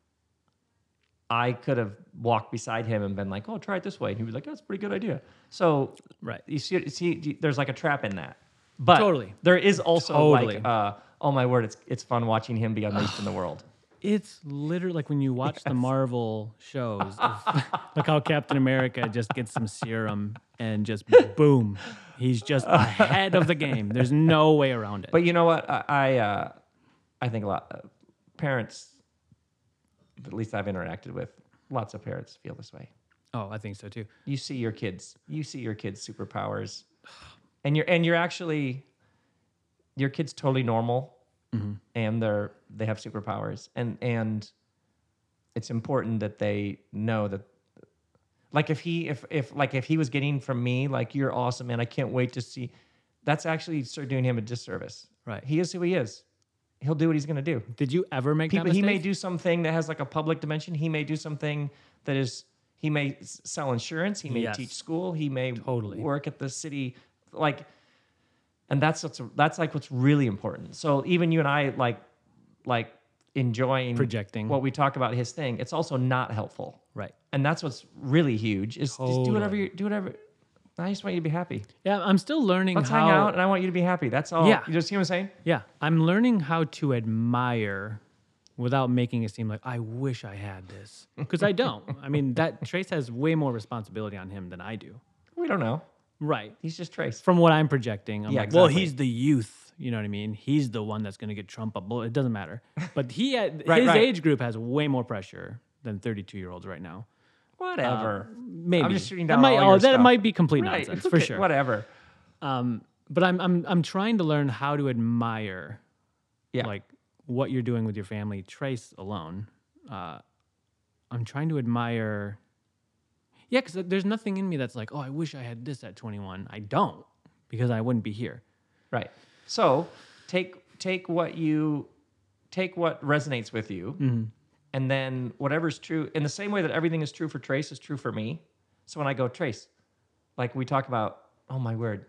I could have walked beside him and been like, "Oh, try it this way." And he was like, "That's a pretty good idea." So,
Right.
you see, you see, there's like a trap in that. But
Totally.
there is also
Totally.
like, uh, "Oh my word, it's it's fun watching him be unleashed in the world."
It's literally like when you watch the Marvel shows. like how Captain America just gets some serum and just boom, he's just ahead of the game. There's no way around it.
But you know what? I I, uh, I think a lot uh, parents, at least I've interacted with, lots of parents feel this way.
oh, I think so too.
you see your kids you see your kids superpowers and you're and you're actually your kid's totally normal and they're they have superpowers and and it's important that they know that like if he if if like if he was getting from me like you're awesome man. I can't wait to see that's actually doing him a disservice.
Right.
he is who he is. He'll do what he's going to do.
Did you ever make
people
that
he may do something that has like a public dimension. He may do something that is he may sell insurance. He may
Yes.
teach school. He may
Totally.
work at the city. Like and that's what's that's like what's really important. So even you and i like like enjoying
Projecting.
what we talk about his thing it's also not helpful
Right.
and that's what's really huge is just do whatever you do whatever i just want you to be happy
Yeah, I'm still learning
let's
how.
hang out and i want you to be happy that's all
Yeah.
you just see what i'm saying
Yeah, I'm learning how to admire without making it seem like I wish I had this because I don't. I mean, that Trace has way more responsibility on him than I do.
we don't know
Right.
he's just trace
From what I'm projecting, I'm
Yeah,
like, well, he's the youth. You know what I mean? He's the one that's going to get Trump a bullet. It doesn't matter. But he, had,
Right,
his
right.
age group has way more pressure than 32 year olds right now.
whatever
Maybe
I'm just shooting
that might,
all
oh, that
stuff.
might be complete
Right,
nonsense
it's
for sure.
Whatever.
Um, but I'm I'm I'm trying to learn how to admire,
Yeah.
like what you're doing with your family. Trace alone, uh, I'm trying to admire. Yeah, because there's nothing in me that's like, oh, I wish I had this at 21. I don't, because I wouldn't be here.
Right. So take take what you take what resonates with you,
Mm-hmm.
and then whatever's true. In the same way that everything is true for Trace is true for me. So when I go Trace, like we talk about, oh my word,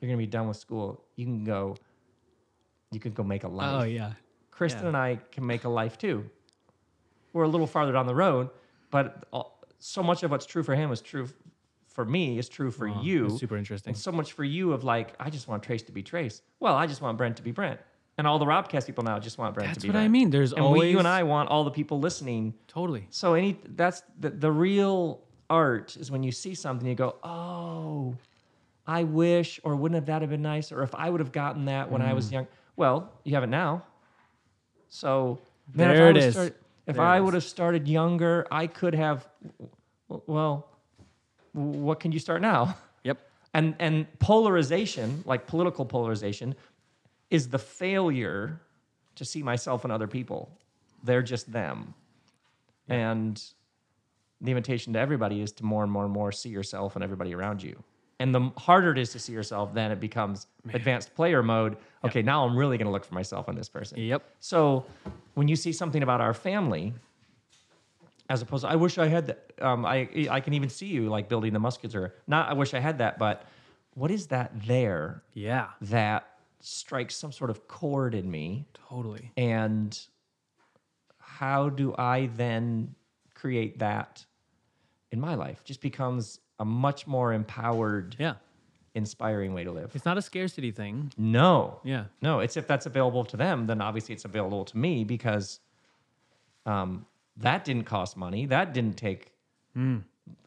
you're gonna be done with school. You can go. You can go make a life.
Oh yeah,
Kristen
yeah.
and I can make a life too. We're a little farther down the road, but all, so much of what's true for him is true for me is true for you.
that's super interesting.
And so much for you of like, I just want Trace to be Trace. Well, I just want Brent to be Brent. And all the Robcast people now just want Brent
That's
to be
what
Brent.
I mean. There's
and
always
we, you and I want all the people listening.
totally.
So any that's the, the real art is when you see something you go, oh, I wish, or wouldn't have that have been nice, or if I would have gotten that when I
Mm.
was young. Well, you have it now. So man, if
There
I
it
would've
is.
started- if
There
I would have started younger, I could have. Well, what can you start now?
Yep.
And and polarization, like political polarization, is the failure to see myself and other people. They're just them. And the invitation to everybody is to more and more and more see yourself and everybody around you. And the harder it is to see yourself, then it becomes advanced player mode. Okay, now I'm really going to look for myself in this person.
Yep.
So when you see something about our family, as opposed to, I wish I had that. Um, I I can even see you like building the musculature. Not I wish I had that, but what is that there
Yeah.
that strikes some sort of chord in me?
Totally.
And how do I then create that in my life? Just becomes a much more empowered,
Yeah.
inspiring way to live.
It's not a scarcity thing.
No,
Yeah.
no, it's if that's available to them, then obviously it's available to me because um, that didn't cost money. That didn't take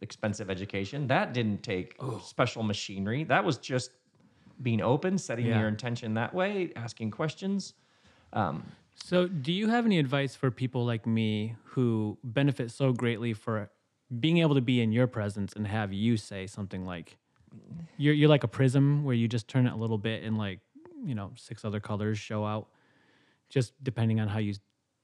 expensive education. That didn't take special machinery. That was just being open, setting
Yeah.
your intention that way, asking questions. Um,
So, do you have any advice for people like me who benefit so greatly for being able to be in your presence and have you say something like, "You're you're like a prism where you just turn it a little bit and like you know six other colors show out, just depending on how you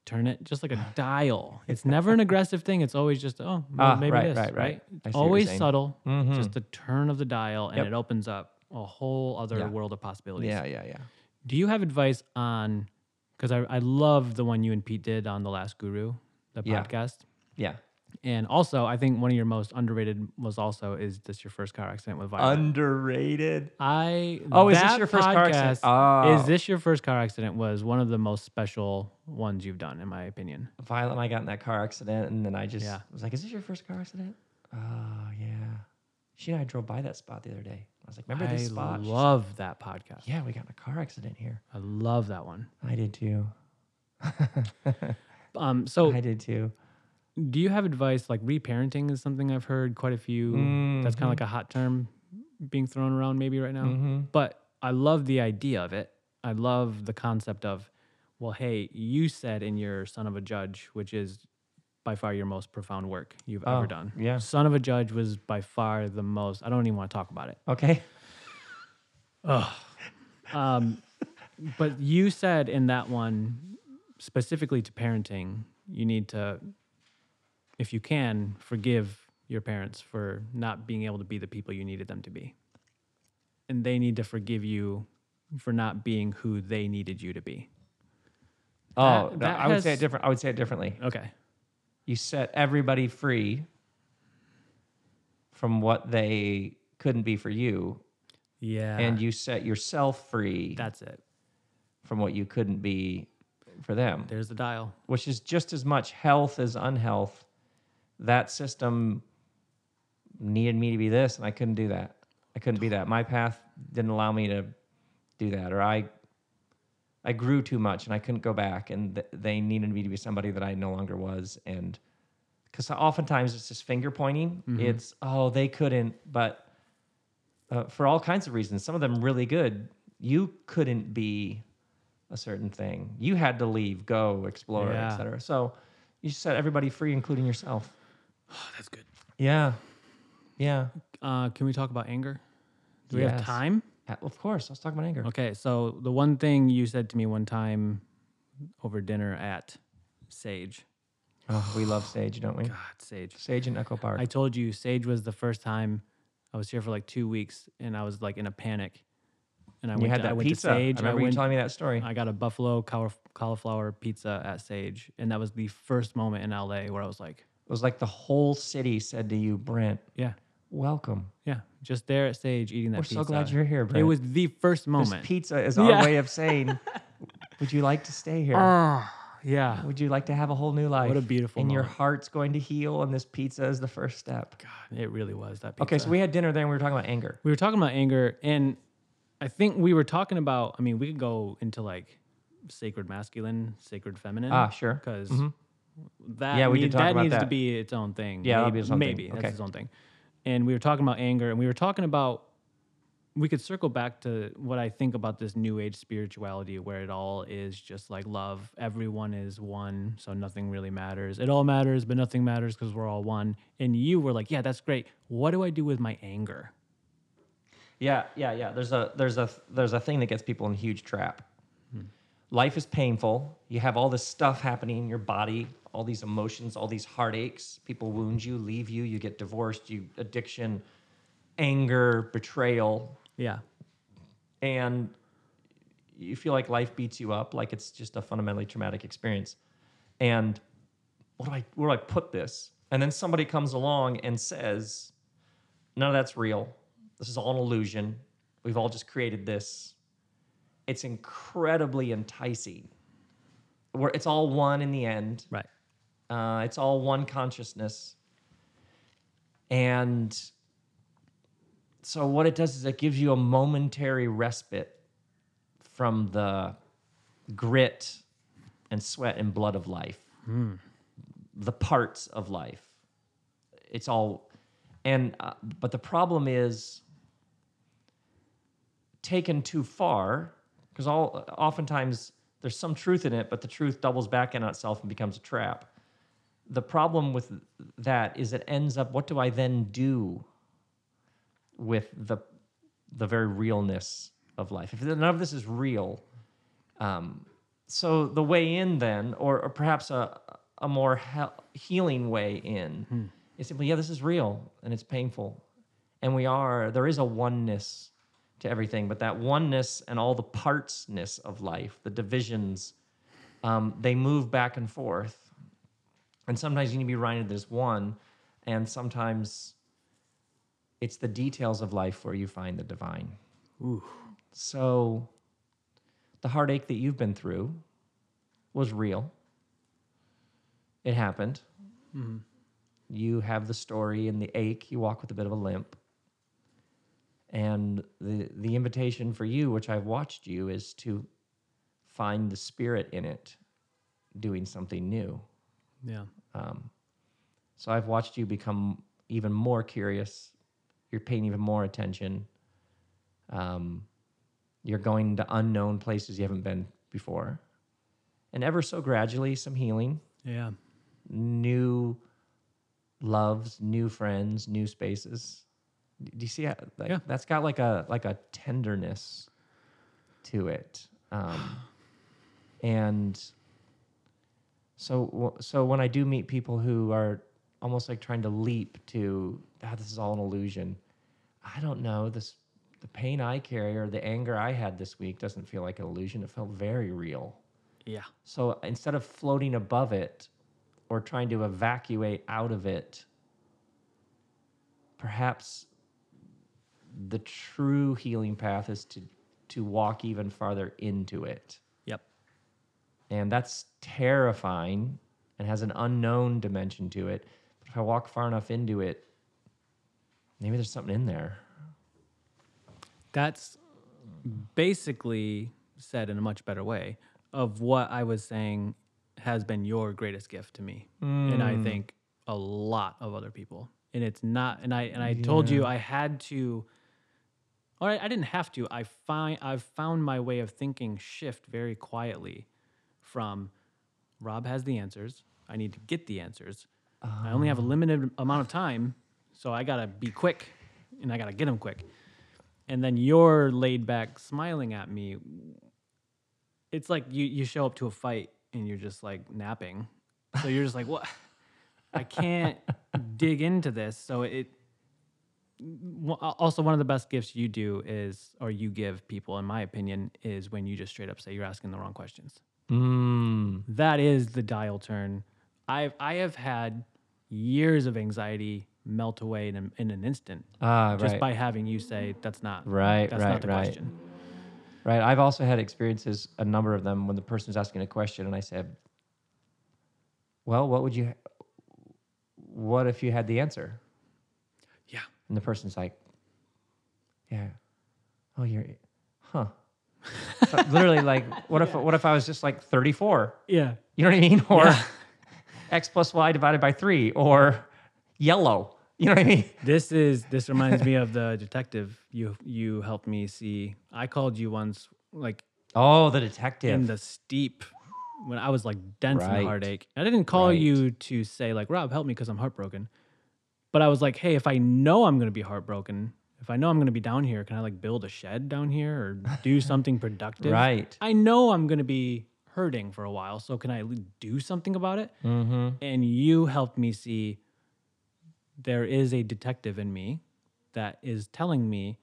turn it, just like a dial. It's never an aggressive thing. It's always just oh well,
Ah,
maybe
right,
this
right, right.
right.
I see what you're
Always subtle,
Mhm.
just a turn of the dial, and
Yep.
it opens up a whole other
Yeah.
world of possibilities.
yeah, yeah, yeah.
Do you have advice on? Because I, I love the one you and Pete did on the last Guru, the
Yeah.
podcast,
Yeah.
And also I think one of your most underrated was also is this your first car accident with Violet?
Underrated.
I
Oh, is this your first car accident? Oh.
Is this your first car accident? Was one of the most special ones you've done, in my opinion.
Violet and I got in that car accident, and then I just
Yeah.
was like, "Is this your first car accident?" Oh yeah. She and I drove by that spot the other day. I was like, "Remember this
I
spot?" Like,
love that podcast.
yeah, we got in a car accident here.
I love that one.
I did too.
Um, so
I did too.
Do you have advice like reparenting is something I've heard quite a few. That's kind of like a hot term being thrown around maybe right now.
Mm-hmm.
But I love the idea of it. I love the concept of, well, hey, you said in your Son of a Judge, which is by far your most profound work you've
Oh,
ever done.
yeah.
Son of a Judge was by far the most. I don't even want to talk about it.
Okay.
Um, but you said in that one, specifically to parenting, you need to, if you can, forgive your parents for not being able to be the people you needed them to be. And they need to forgive you for not being who they needed you to be.
Oh,
That- that
I would say it different. I would say it differently.
Okay.
You set everybody free from what they couldn't be for you,
Yeah.
and you set yourself free
that's it.
from what you couldn't be for them.
There's the dial.
which is just as much health as unhealth. That system needed me to be this, and I couldn't do that. I couldn't be that. My path didn't allow me to do that, or I, I grew too much, and I couldn't go back. And th- they needed me to be somebody that I no longer was. And because oftentimes it's just finger pointing. It's oh they couldn't, but uh, for all kinds of reasons, some of them really good. You couldn't be a certain thing. You had to leave, go, explore,
Yeah.
etc. So you set everybody free, including yourself.
Oh, that's good.
Yeah, yeah.
Uh, can we talk about anger? Do we have
Yes.
time?
Of course. Let's talk about anger.
Okay, so the one thing you said to me one time over dinner at Sage.
Oh, we love Sage, don't we?
God, Sage.
Sage and Echo Park.
I told you Sage was the first time I was here for like two weeks and I was like in a panic. And I
you
went,
had
to,
that
I went
pizza.
to Sage.
I remember
went,
you telling me that story.
I got a buffalo caul- cauliflower pizza at Sage. And that was the first moment in LA where I was like,
It was like the whole city said to you, Brent,
yeah,
welcome.
yeah, just there at Sage eating that
We're
pizza.
so glad you're here, Brent.
It was the first
this
moment.
pizza is our
Yeah.
way of saying, would you like to stay here?
Ah, yeah.
Would you like to have a whole new life?
What a beautiful
And your
moment.
heart's going to heal, and this pizza is the first step.
God, it really was that pizza.
Okay, so we had dinner there and we were talking about anger.
we were talking about anger and i think we were talking about i mean we could go into like sacred masculine sacred feminine
Ah, sure.
because
Mhm.
That,
Yeah, we did
need-
talk
that
about
needs to be its own thing
Yeah,
maybe,
be its own thing.
maybe that's its own thing and we were talking about anger and we were talking about we could circle back to what I think about this new age spirituality where it all is just like love. Everyone is one, so nothing really matters. It all matters, but nothing matters because we're all one. And you were like, yeah, that's great. What do I do with my anger?
Yeah, yeah, yeah. There's a there's a there's a thing that gets people in a huge trap. Hmm. Life is painful. You have all this stuff happening in your body, all these emotions, all these heartaches. People wound you, leave you, you get divorced, you addiction, anger, betrayal,
Yeah.
and you feel like life beats you up, like it's just a fundamentally traumatic experience. And what do I where do I put this? And then somebody comes along and says, None of that's real. This is all an illusion. We've all just created this. It's incredibly enticing. Where it's all one in the end.
Right.
Uh, it's all one consciousness. And so, what it does is it gives you a momentary respite from the grit and sweat and blood of life, the parts of life. It's all, and, uh, but the problem is taken too far because all oftentimes there's some truth in it, but the truth doubles back in on itself and becomes a trap the problem with that is it ends up what do i then do with the the very realness of life? If none of this is real um, so the way in then or, or perhaps a, a more he- healing way in is simply yeah this is real and it's painful. And we are there is a oneness to everything but that oneness and all the partsness of life the divisions um, they move back and forth and sometimes you need to be reminded there's one, and sometimes it's the details of life where you find the divine.
Ooh.
So the heartache that you've been through was real. It happened. Mm-hmm. You have the story and the ache. You walk with a bit of a limp. And the, the invitation for you, which I've watched you, is to find the spirit in it doing something new.
Yeah.
Um, so I've watched you become even more curious. You're paying even more attention. Um, you're going to unknown places you haven't been before. And ever so gradually, some healing,
Yeah.
new loves, new friends, new spaces. Do you see how like,
Yeah.
that's got like a like a tenderness to it. Um, and so so when I do meet people who are almost like trying to leap to ah, this is all an illusion. I don't know this the pain I carry or the anger I had this week doesn't feel like an illusion. It felt very real.
Yeah.
So instead of floating above it or trying to evacuate out of it, perhaps the true healing path is to to walk even farther into it. And that's terrifying and has an unknown dimension to it. But if I walk far enough into it, maybe there's something in there.
That's basically said in a much better way of what I was saying has been your greatest gift to me. And I hmm. think a lot of other people. And it's not and I and I told you I had to or I, I didn't have to. I find I've found my way of thinking shift very quietly from Rob has the answers. I need to get the answers. I only have a ah. limited amount of time, so I gotta be quick, and I gotta get them quick. And then you're laid back, smiling at me. It's like you you show up to a fight and you're just like napping, so you're just like, what? I can't dig into this. So it also one of the best gifts you do is or you give people in my opinion is when you just straight up say you're asking the wrong questions
Mm.
that is the dial turn i've i have had years of anxiety melt away in, in an instant
Ah,
just
right.
by having you say that's not
Right,
that's
right,
not the
right.
question
Right. I've also had experiences, a number of them, when the person's asking a question and I said, Well, what would you, what if you had the answer?
yeah
And the person's like, Yeah. Oh, you're, huh. So literally, like, what if, what if I was just like 34?
yeah
You know what I mean? Or
Yeah.
x plus y divided by three, or yellow. You know what I mean?
This is this reminds me of the detective you you helped me see. I called you once, like
Oh, the detective.
in the steep when I was like dense
Right.
in heartache. I didn't call
Right.
you to say like Rob, help me because I'm heartbroken. But I was like, hey, if I know I'm gonna be heartbroken, if I know I'm gonna be down here, can I like build a shed down here or do something productive?
right.
I know I'm gonna be hurting for a while, so can I do something about it?
Mm-hmm.
And you helped me see there is a detective in me that is telling me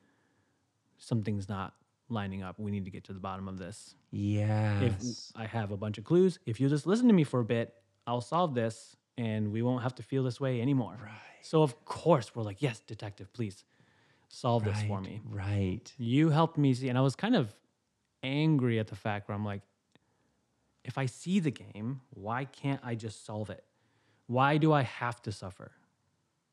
something's not lining up. We need to get to the bottom of this if
Yes.
I have a bunch of clues, if you just listen to me for a bit, I'll solve this and we won't have to feel this way anymore.
Right.
So of course we're like, yes, detective, please solve this for me.
Right.
You helped me see, and I was kind of angry at the fact where I'm like, if I see the game, why can't I just solve it? Why do I have to suffer?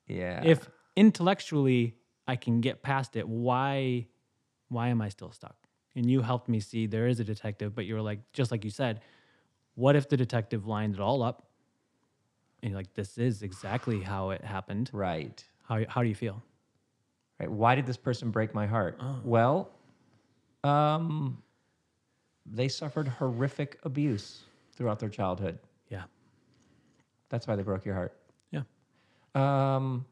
Yeah.
If intellectually I can get past it, why why am I still stuck? And you helped me see there is a detective, but you were like, just like you said, what if the detective lined it all up? And you're like, this is exactly how it happened.
right.
How how do you feel?
Right. Why did this person break my heart? Well, um, they suffered horrific abuse throughout their childhood.
Yeah.
That's why they broke your heart.
Yeah.
Um,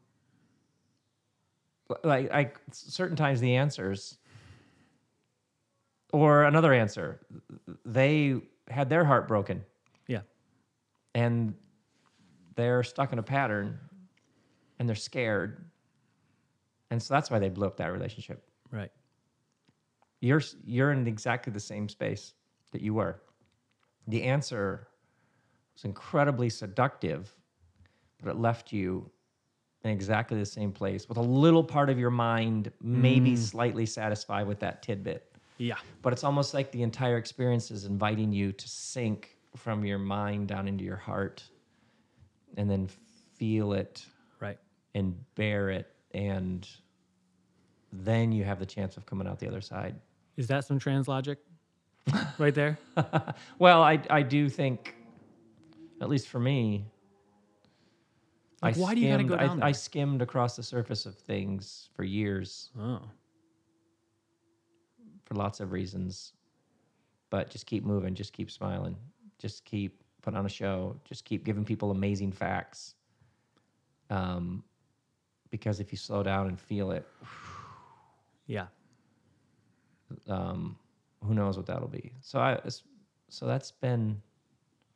like, like certain times the answers, or another answer, they had their heart broken
Yeah.
and they're stuck in a pattern and they're scared. And so that's why they blew up that relationship.
Right.
You're you're in exactly the same space that you were. The answer was incredibly seductive, but it left you in exactly the same place with a little part of your mind maybe mm. slightly satisfied with that tidbit.
Yeah.
But it's almost like the entire experience is inviting you to sink from your mind down into your heart and then feel it
Right.
and bear it and then you have the chance of coming out the other side.
Is that some trans logic? right there?
Well, I I do think, at least for me,
Like, why do you gotta go down
I, I skimmed across the surface of things for years
Oh.
for lots of reasons, but just keep moving, just keep smiling, just keep putting on a show, just keep giving people amazing facts. Um, because if you slow down and feel it,
Yeah.
um, who knows what that'll be. So I, so that's been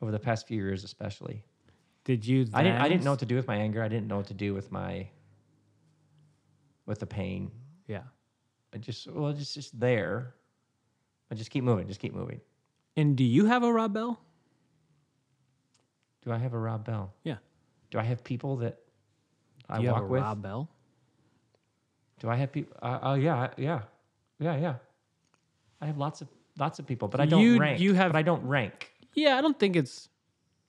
over the past few years, especially.
Did you
I didn't. I didn't know what to do with my anger. I didn't know what to do with my, with the pain.
Yeah.
I just well, it's just there. I just keep moving. Just keep moving.
And do you have a Rob Bell?
Do I have a Rob Bell?
Yeah.
Do I have people that I
you
walk with?
Rob Bell?
Do I have people? Uh, oh yeah, yeah, yeah, yeah. I have lots of lots of people, but I don't
You-
rank.
you have-
but I don't rank.
Yeah, I don't think it's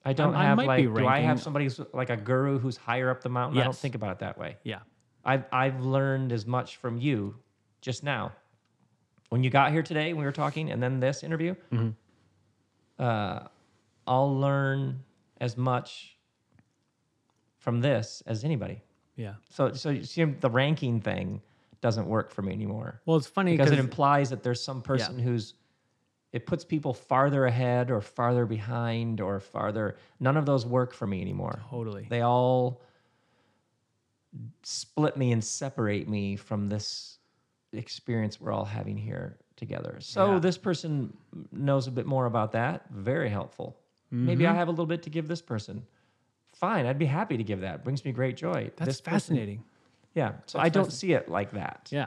I don't
I
have
might
like.
be
Do I have somebody who's like a guru who's higher up the mountain? I don't think about it that way.
yeah.
I've I've learned as much from you just now. When you got here today, we were talking, and then this interview,
Mm-hmm.
uh, I'll learn as much from this as anybody.
Yeah.
So so you see, the ranking thing doesn't work for me anymore
Well, it's funny
because it implies that there's some person who's it puts people farther ahead or farther behind or farther. None of those work for me anymore.
totally.
They all split me and separate me from this experience we're all having here together. So
Yeah.
this person knows a bit more about that. Very helpful. Maybe
Mm-hmm.
I have a little bit to give this person. Fine, I'd be happy to give that. Brings me great joy.
That's
this person-
fascinating.
yeah. So
That's
I don't see it like that.
Yeah.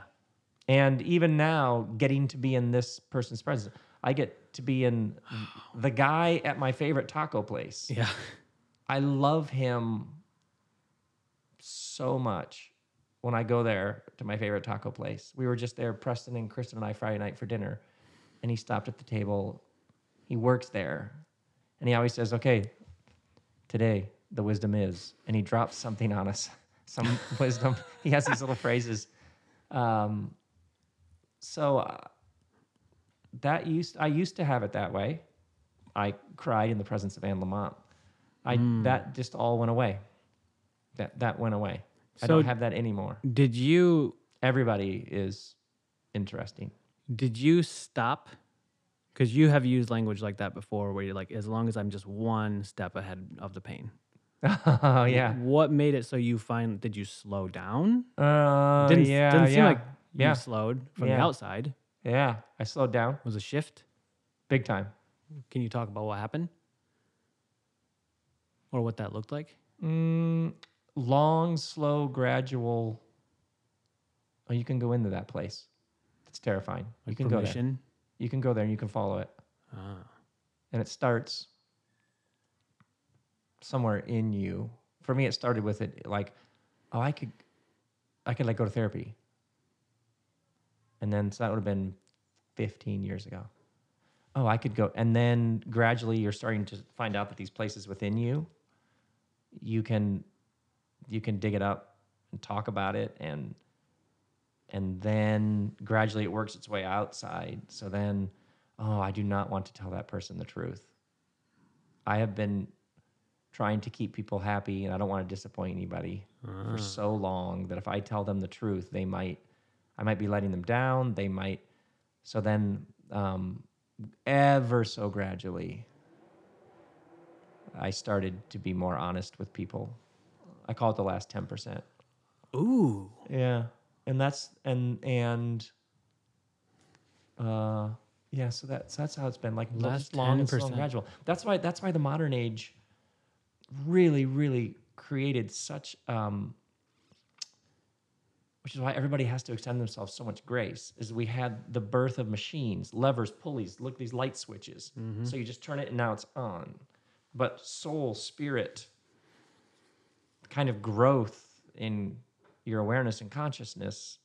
And even now, getting to be in this person's presence, I get to be in the guy at my favorite taco place.
Yeah.
I love him so much when I go there to my favorite taco place. We were just there, Preston and Kristen and I, Friday night for dinner, and he stopped at the table. He works there, and he always says, "Okay, today the wisdom is," and he drops something on us, some wisdom. He has these little phrases. Um, so uh, that used I used to have it that way. I cried in the presence of Anne Lamott. I that just all went away. That that went away. I don't have that anymore.
Did you
Everybody is interesting.
did you stop? Because you have used language like that before, where you're like, as long as I'm just one step ahead of the pain.
oh yeah.
What made it so you find? Did you slow down?
Uh,
didn't
yeah.
didn't seem
yeah.
like you
yeah.
slowed from the outside.
Yeah. I slowed down
Was a shift.
big time.
Can you talk about what happened? Or what that looked like?
Mm, long, slow, gradual. Oh, you can go into that place. It's terrifying. you
Like
can go there. You can go there and you can follow it.
Ah.
and it starts somewhere in you. For me, it started with it like, oh, I could, I could like go to therapy, and then so that would have been 15 years ago. Oh, I could go, and then gradually you're starting to find out that these places within you, you can, you can dig it up and talk about it, and and then gradually it works its way outside. So then oh, I do not want to tell that person the truth. I have been trying to keep people happy and I don't want to disappoint anybody for so long that if I tell them the truth, they might, I might be letting them down. They might, so then, um, ever so gradually, I started to be more honest with people. I call it the last 10%.
Ooh.
Yeah, and that's and and uh yeah, so that's that's how it's been like
Last
long and slow and gradual. That's why that's why the modern age really really created such um which is why everybody has to extend themselves so much grace is we had the birth of machines levers pulleys look these light switches. So you just turn it and now it's on. But soul spirit kind of growth in your awareness and consciousness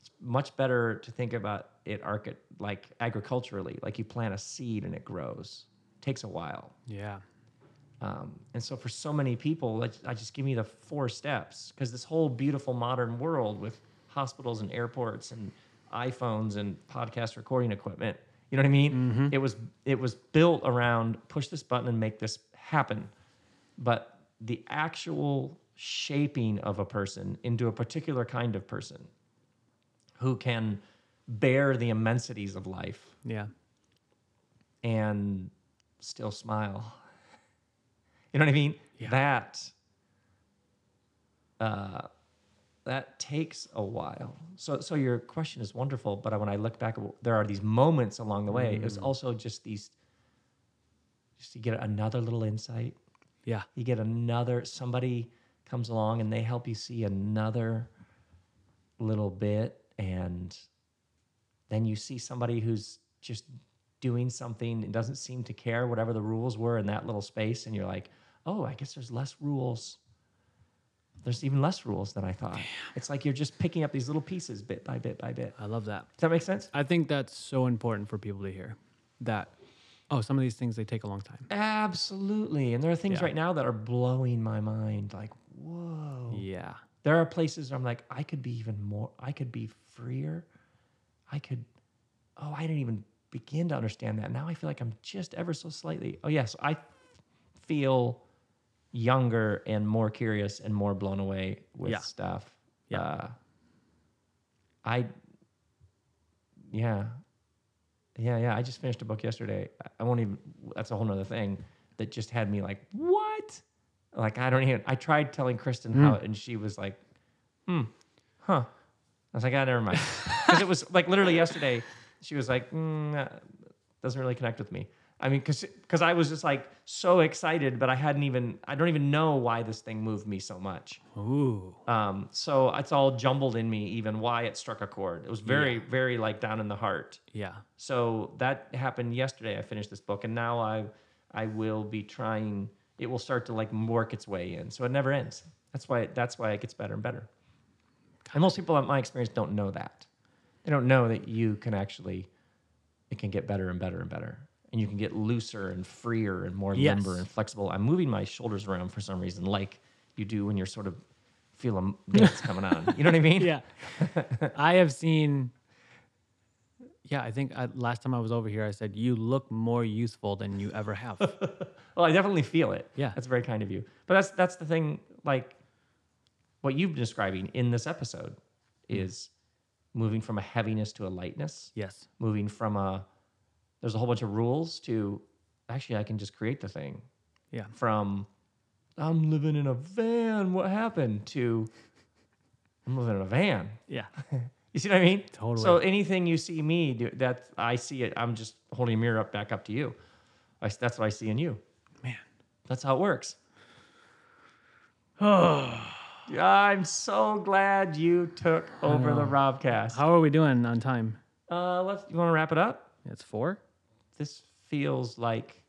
it's much better to think about it archi- like agriculturally like you plant a seed and it grows. Takes a while.
Yeah.
Um, and so for so many people, I just give me the four steps because this whole beautiful modern world with hospitals and airports and iPhones and podcast recording equipment, you know what I mean? It was it was built around push this button and make this happen. But the actual shaping of a person into a particular kind of person who can bear the immensities of life
Yeah.
and still smile. You know what I mean?
Yeah.
That uh, that takes a while. So so your question is wonderful, but when I look back, there are these moments along the way. It was also just these, just to get another little insight.
Yeah.
You get another somebody comes along and they help you see another little bit and then you see somebody who's just doing something and doesn't seem to care whatever the rules were in that little space and you're like, "Oh, I guess there's less rules." There's even less rules than I thought. It's like you're just picking up these little pieces bit by bit by bit.
I love that.
Does that make sense?
I think that's so important for people to hear that, oh, some of these things, they take a long time.
Absolutely. And there are things
Yeah.
right now that are blowing my mind like, "Whoa."
Yeah.
There are places where I'm like, I could be even more, I could be freer. I could, oh, I didn't even begin to understand that. Now I feel like I'm just ever so slightly, oh, yes, I feel younger and more curious and more blown away with
Yeah.
stuff.
Yeah.
Uh, I, yeah. Yeah, yeah. I just finished a book yesterday. I- won't even, that's a whole nother thing that just had me like, what? Like, I don't even, I tried telling Kristen how, and she was like, hmm, huh. I was like, ah, never mind. Because it was like literally yesterday, she was like, mm, doesn't really connect with me. I mean, because because I was just like so excited, but I hadn't even, I don't even know why this thing moved me so much.
Ooh.
Um, so it's all jumbled in me, even why it struck a chord. It was very, very like down in the heart.
Yeah.
So that happened yesterday. I finished this book, and now I, I will be trying. It will start to like work its way in. So it never ends. That's why. That's why it gets better and better. And most people, in my experience, don't know that. They don't know that you can actually. It can get better and better and better, and you can get looser and freer and more
Yes.
limber and flexible. I'm moving my shoulders around for some reason, like you do when you're sort of feel a dance coming on. You know what I mean?
Yeah. I have seen, yeah, I think I, last time I was over here, I said, you look more youthful than you ever have.
Well, I definitely feel it.
Yeah.
that's very kind of you. But that's that's the thing. Like, what you've been describing in this episode mm. is moving from a heaviness to a lightness,
Yes.
moving from a there's a whole bunch of rules to actually I can just create the thing.
Yeah.
From I'm living in a van, what happened to I'm living in a van.
Yeah.
You see what I mean?
Totally.
So anything you see me do, that I see it, I'm just holding a mirror up back up to you. I, that's what I see in you.
Man.
That's how it works.
Oh.
Yeah, I'm so glad you took over the Robcast.
How are we doing on time?
Uh, let's. You want to wrap it up?
It's four.
This feels like.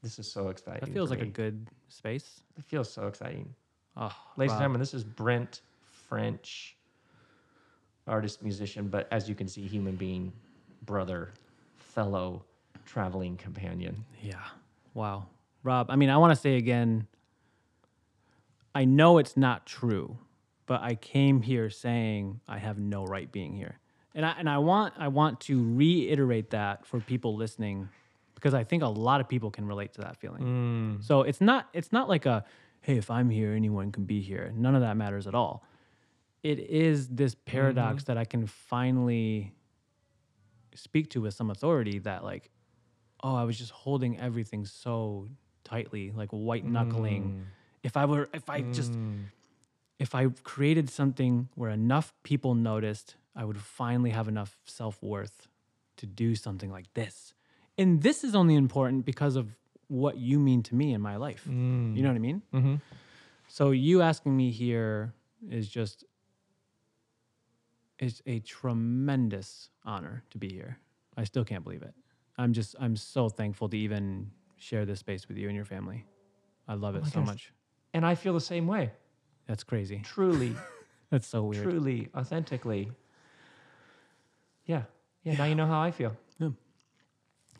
This is so exciting.
That feels like a good space.
It feels so exciting,
Oh,
ladies
Rob.
and gentlemen. This is Brent French, artist, musician, but as you can see, human being, brother, fellow, traveling companion.
Yeah. Wow. Rob, I mean, I want to say again, I know it's not true, but I came here saying I have no right being here. And I and I want I want to reiterate that for people listening because I think a lot of people can relate to that feeling. Mm. So it's not it's not like a hey, if I'm here, anyone can be here. None of that matters at all. It is this paradox mm-hmm. that I can finally speak to with some authority that like oh, I was just holding everything so tightly, like white knuckling. Mm. If I were, if I just, mm. If I created something where enough people noticed, I would finally have enough self worth to do something like this. And this is only important because of what you mean to me in my life. You know what I mean?
Mm-hmm.
So you asking me here is just it's a tremendous honor to be here. I still can't believe it. I'm just I'm so thankful to even share this space with you and your family. I love it
my
so
gosh.
much.
And I feel the same way.
That's crazy.
Truly,
That's so weird.
truly, authentically. Yeah. Yeah. Now you know how I feel.
Can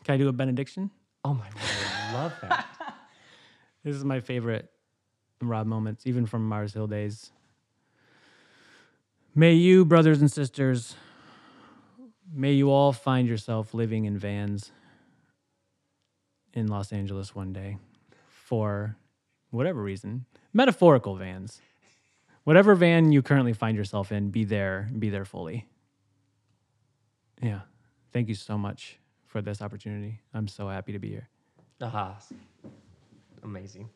I do a benediction?
Oh my God. I love that.
This is my favorite Rob moments, even from Mars Hill days. May you, brothers and sisters, may you all find yourself living in vans in Los Angeles one day for whatever reason, metaphorical vans. Whatever van you currently find yourself in, be there, be there fully. Yeah. Thank you so much for this opportunity. I'm so happy to be here.
Aha. Amazing.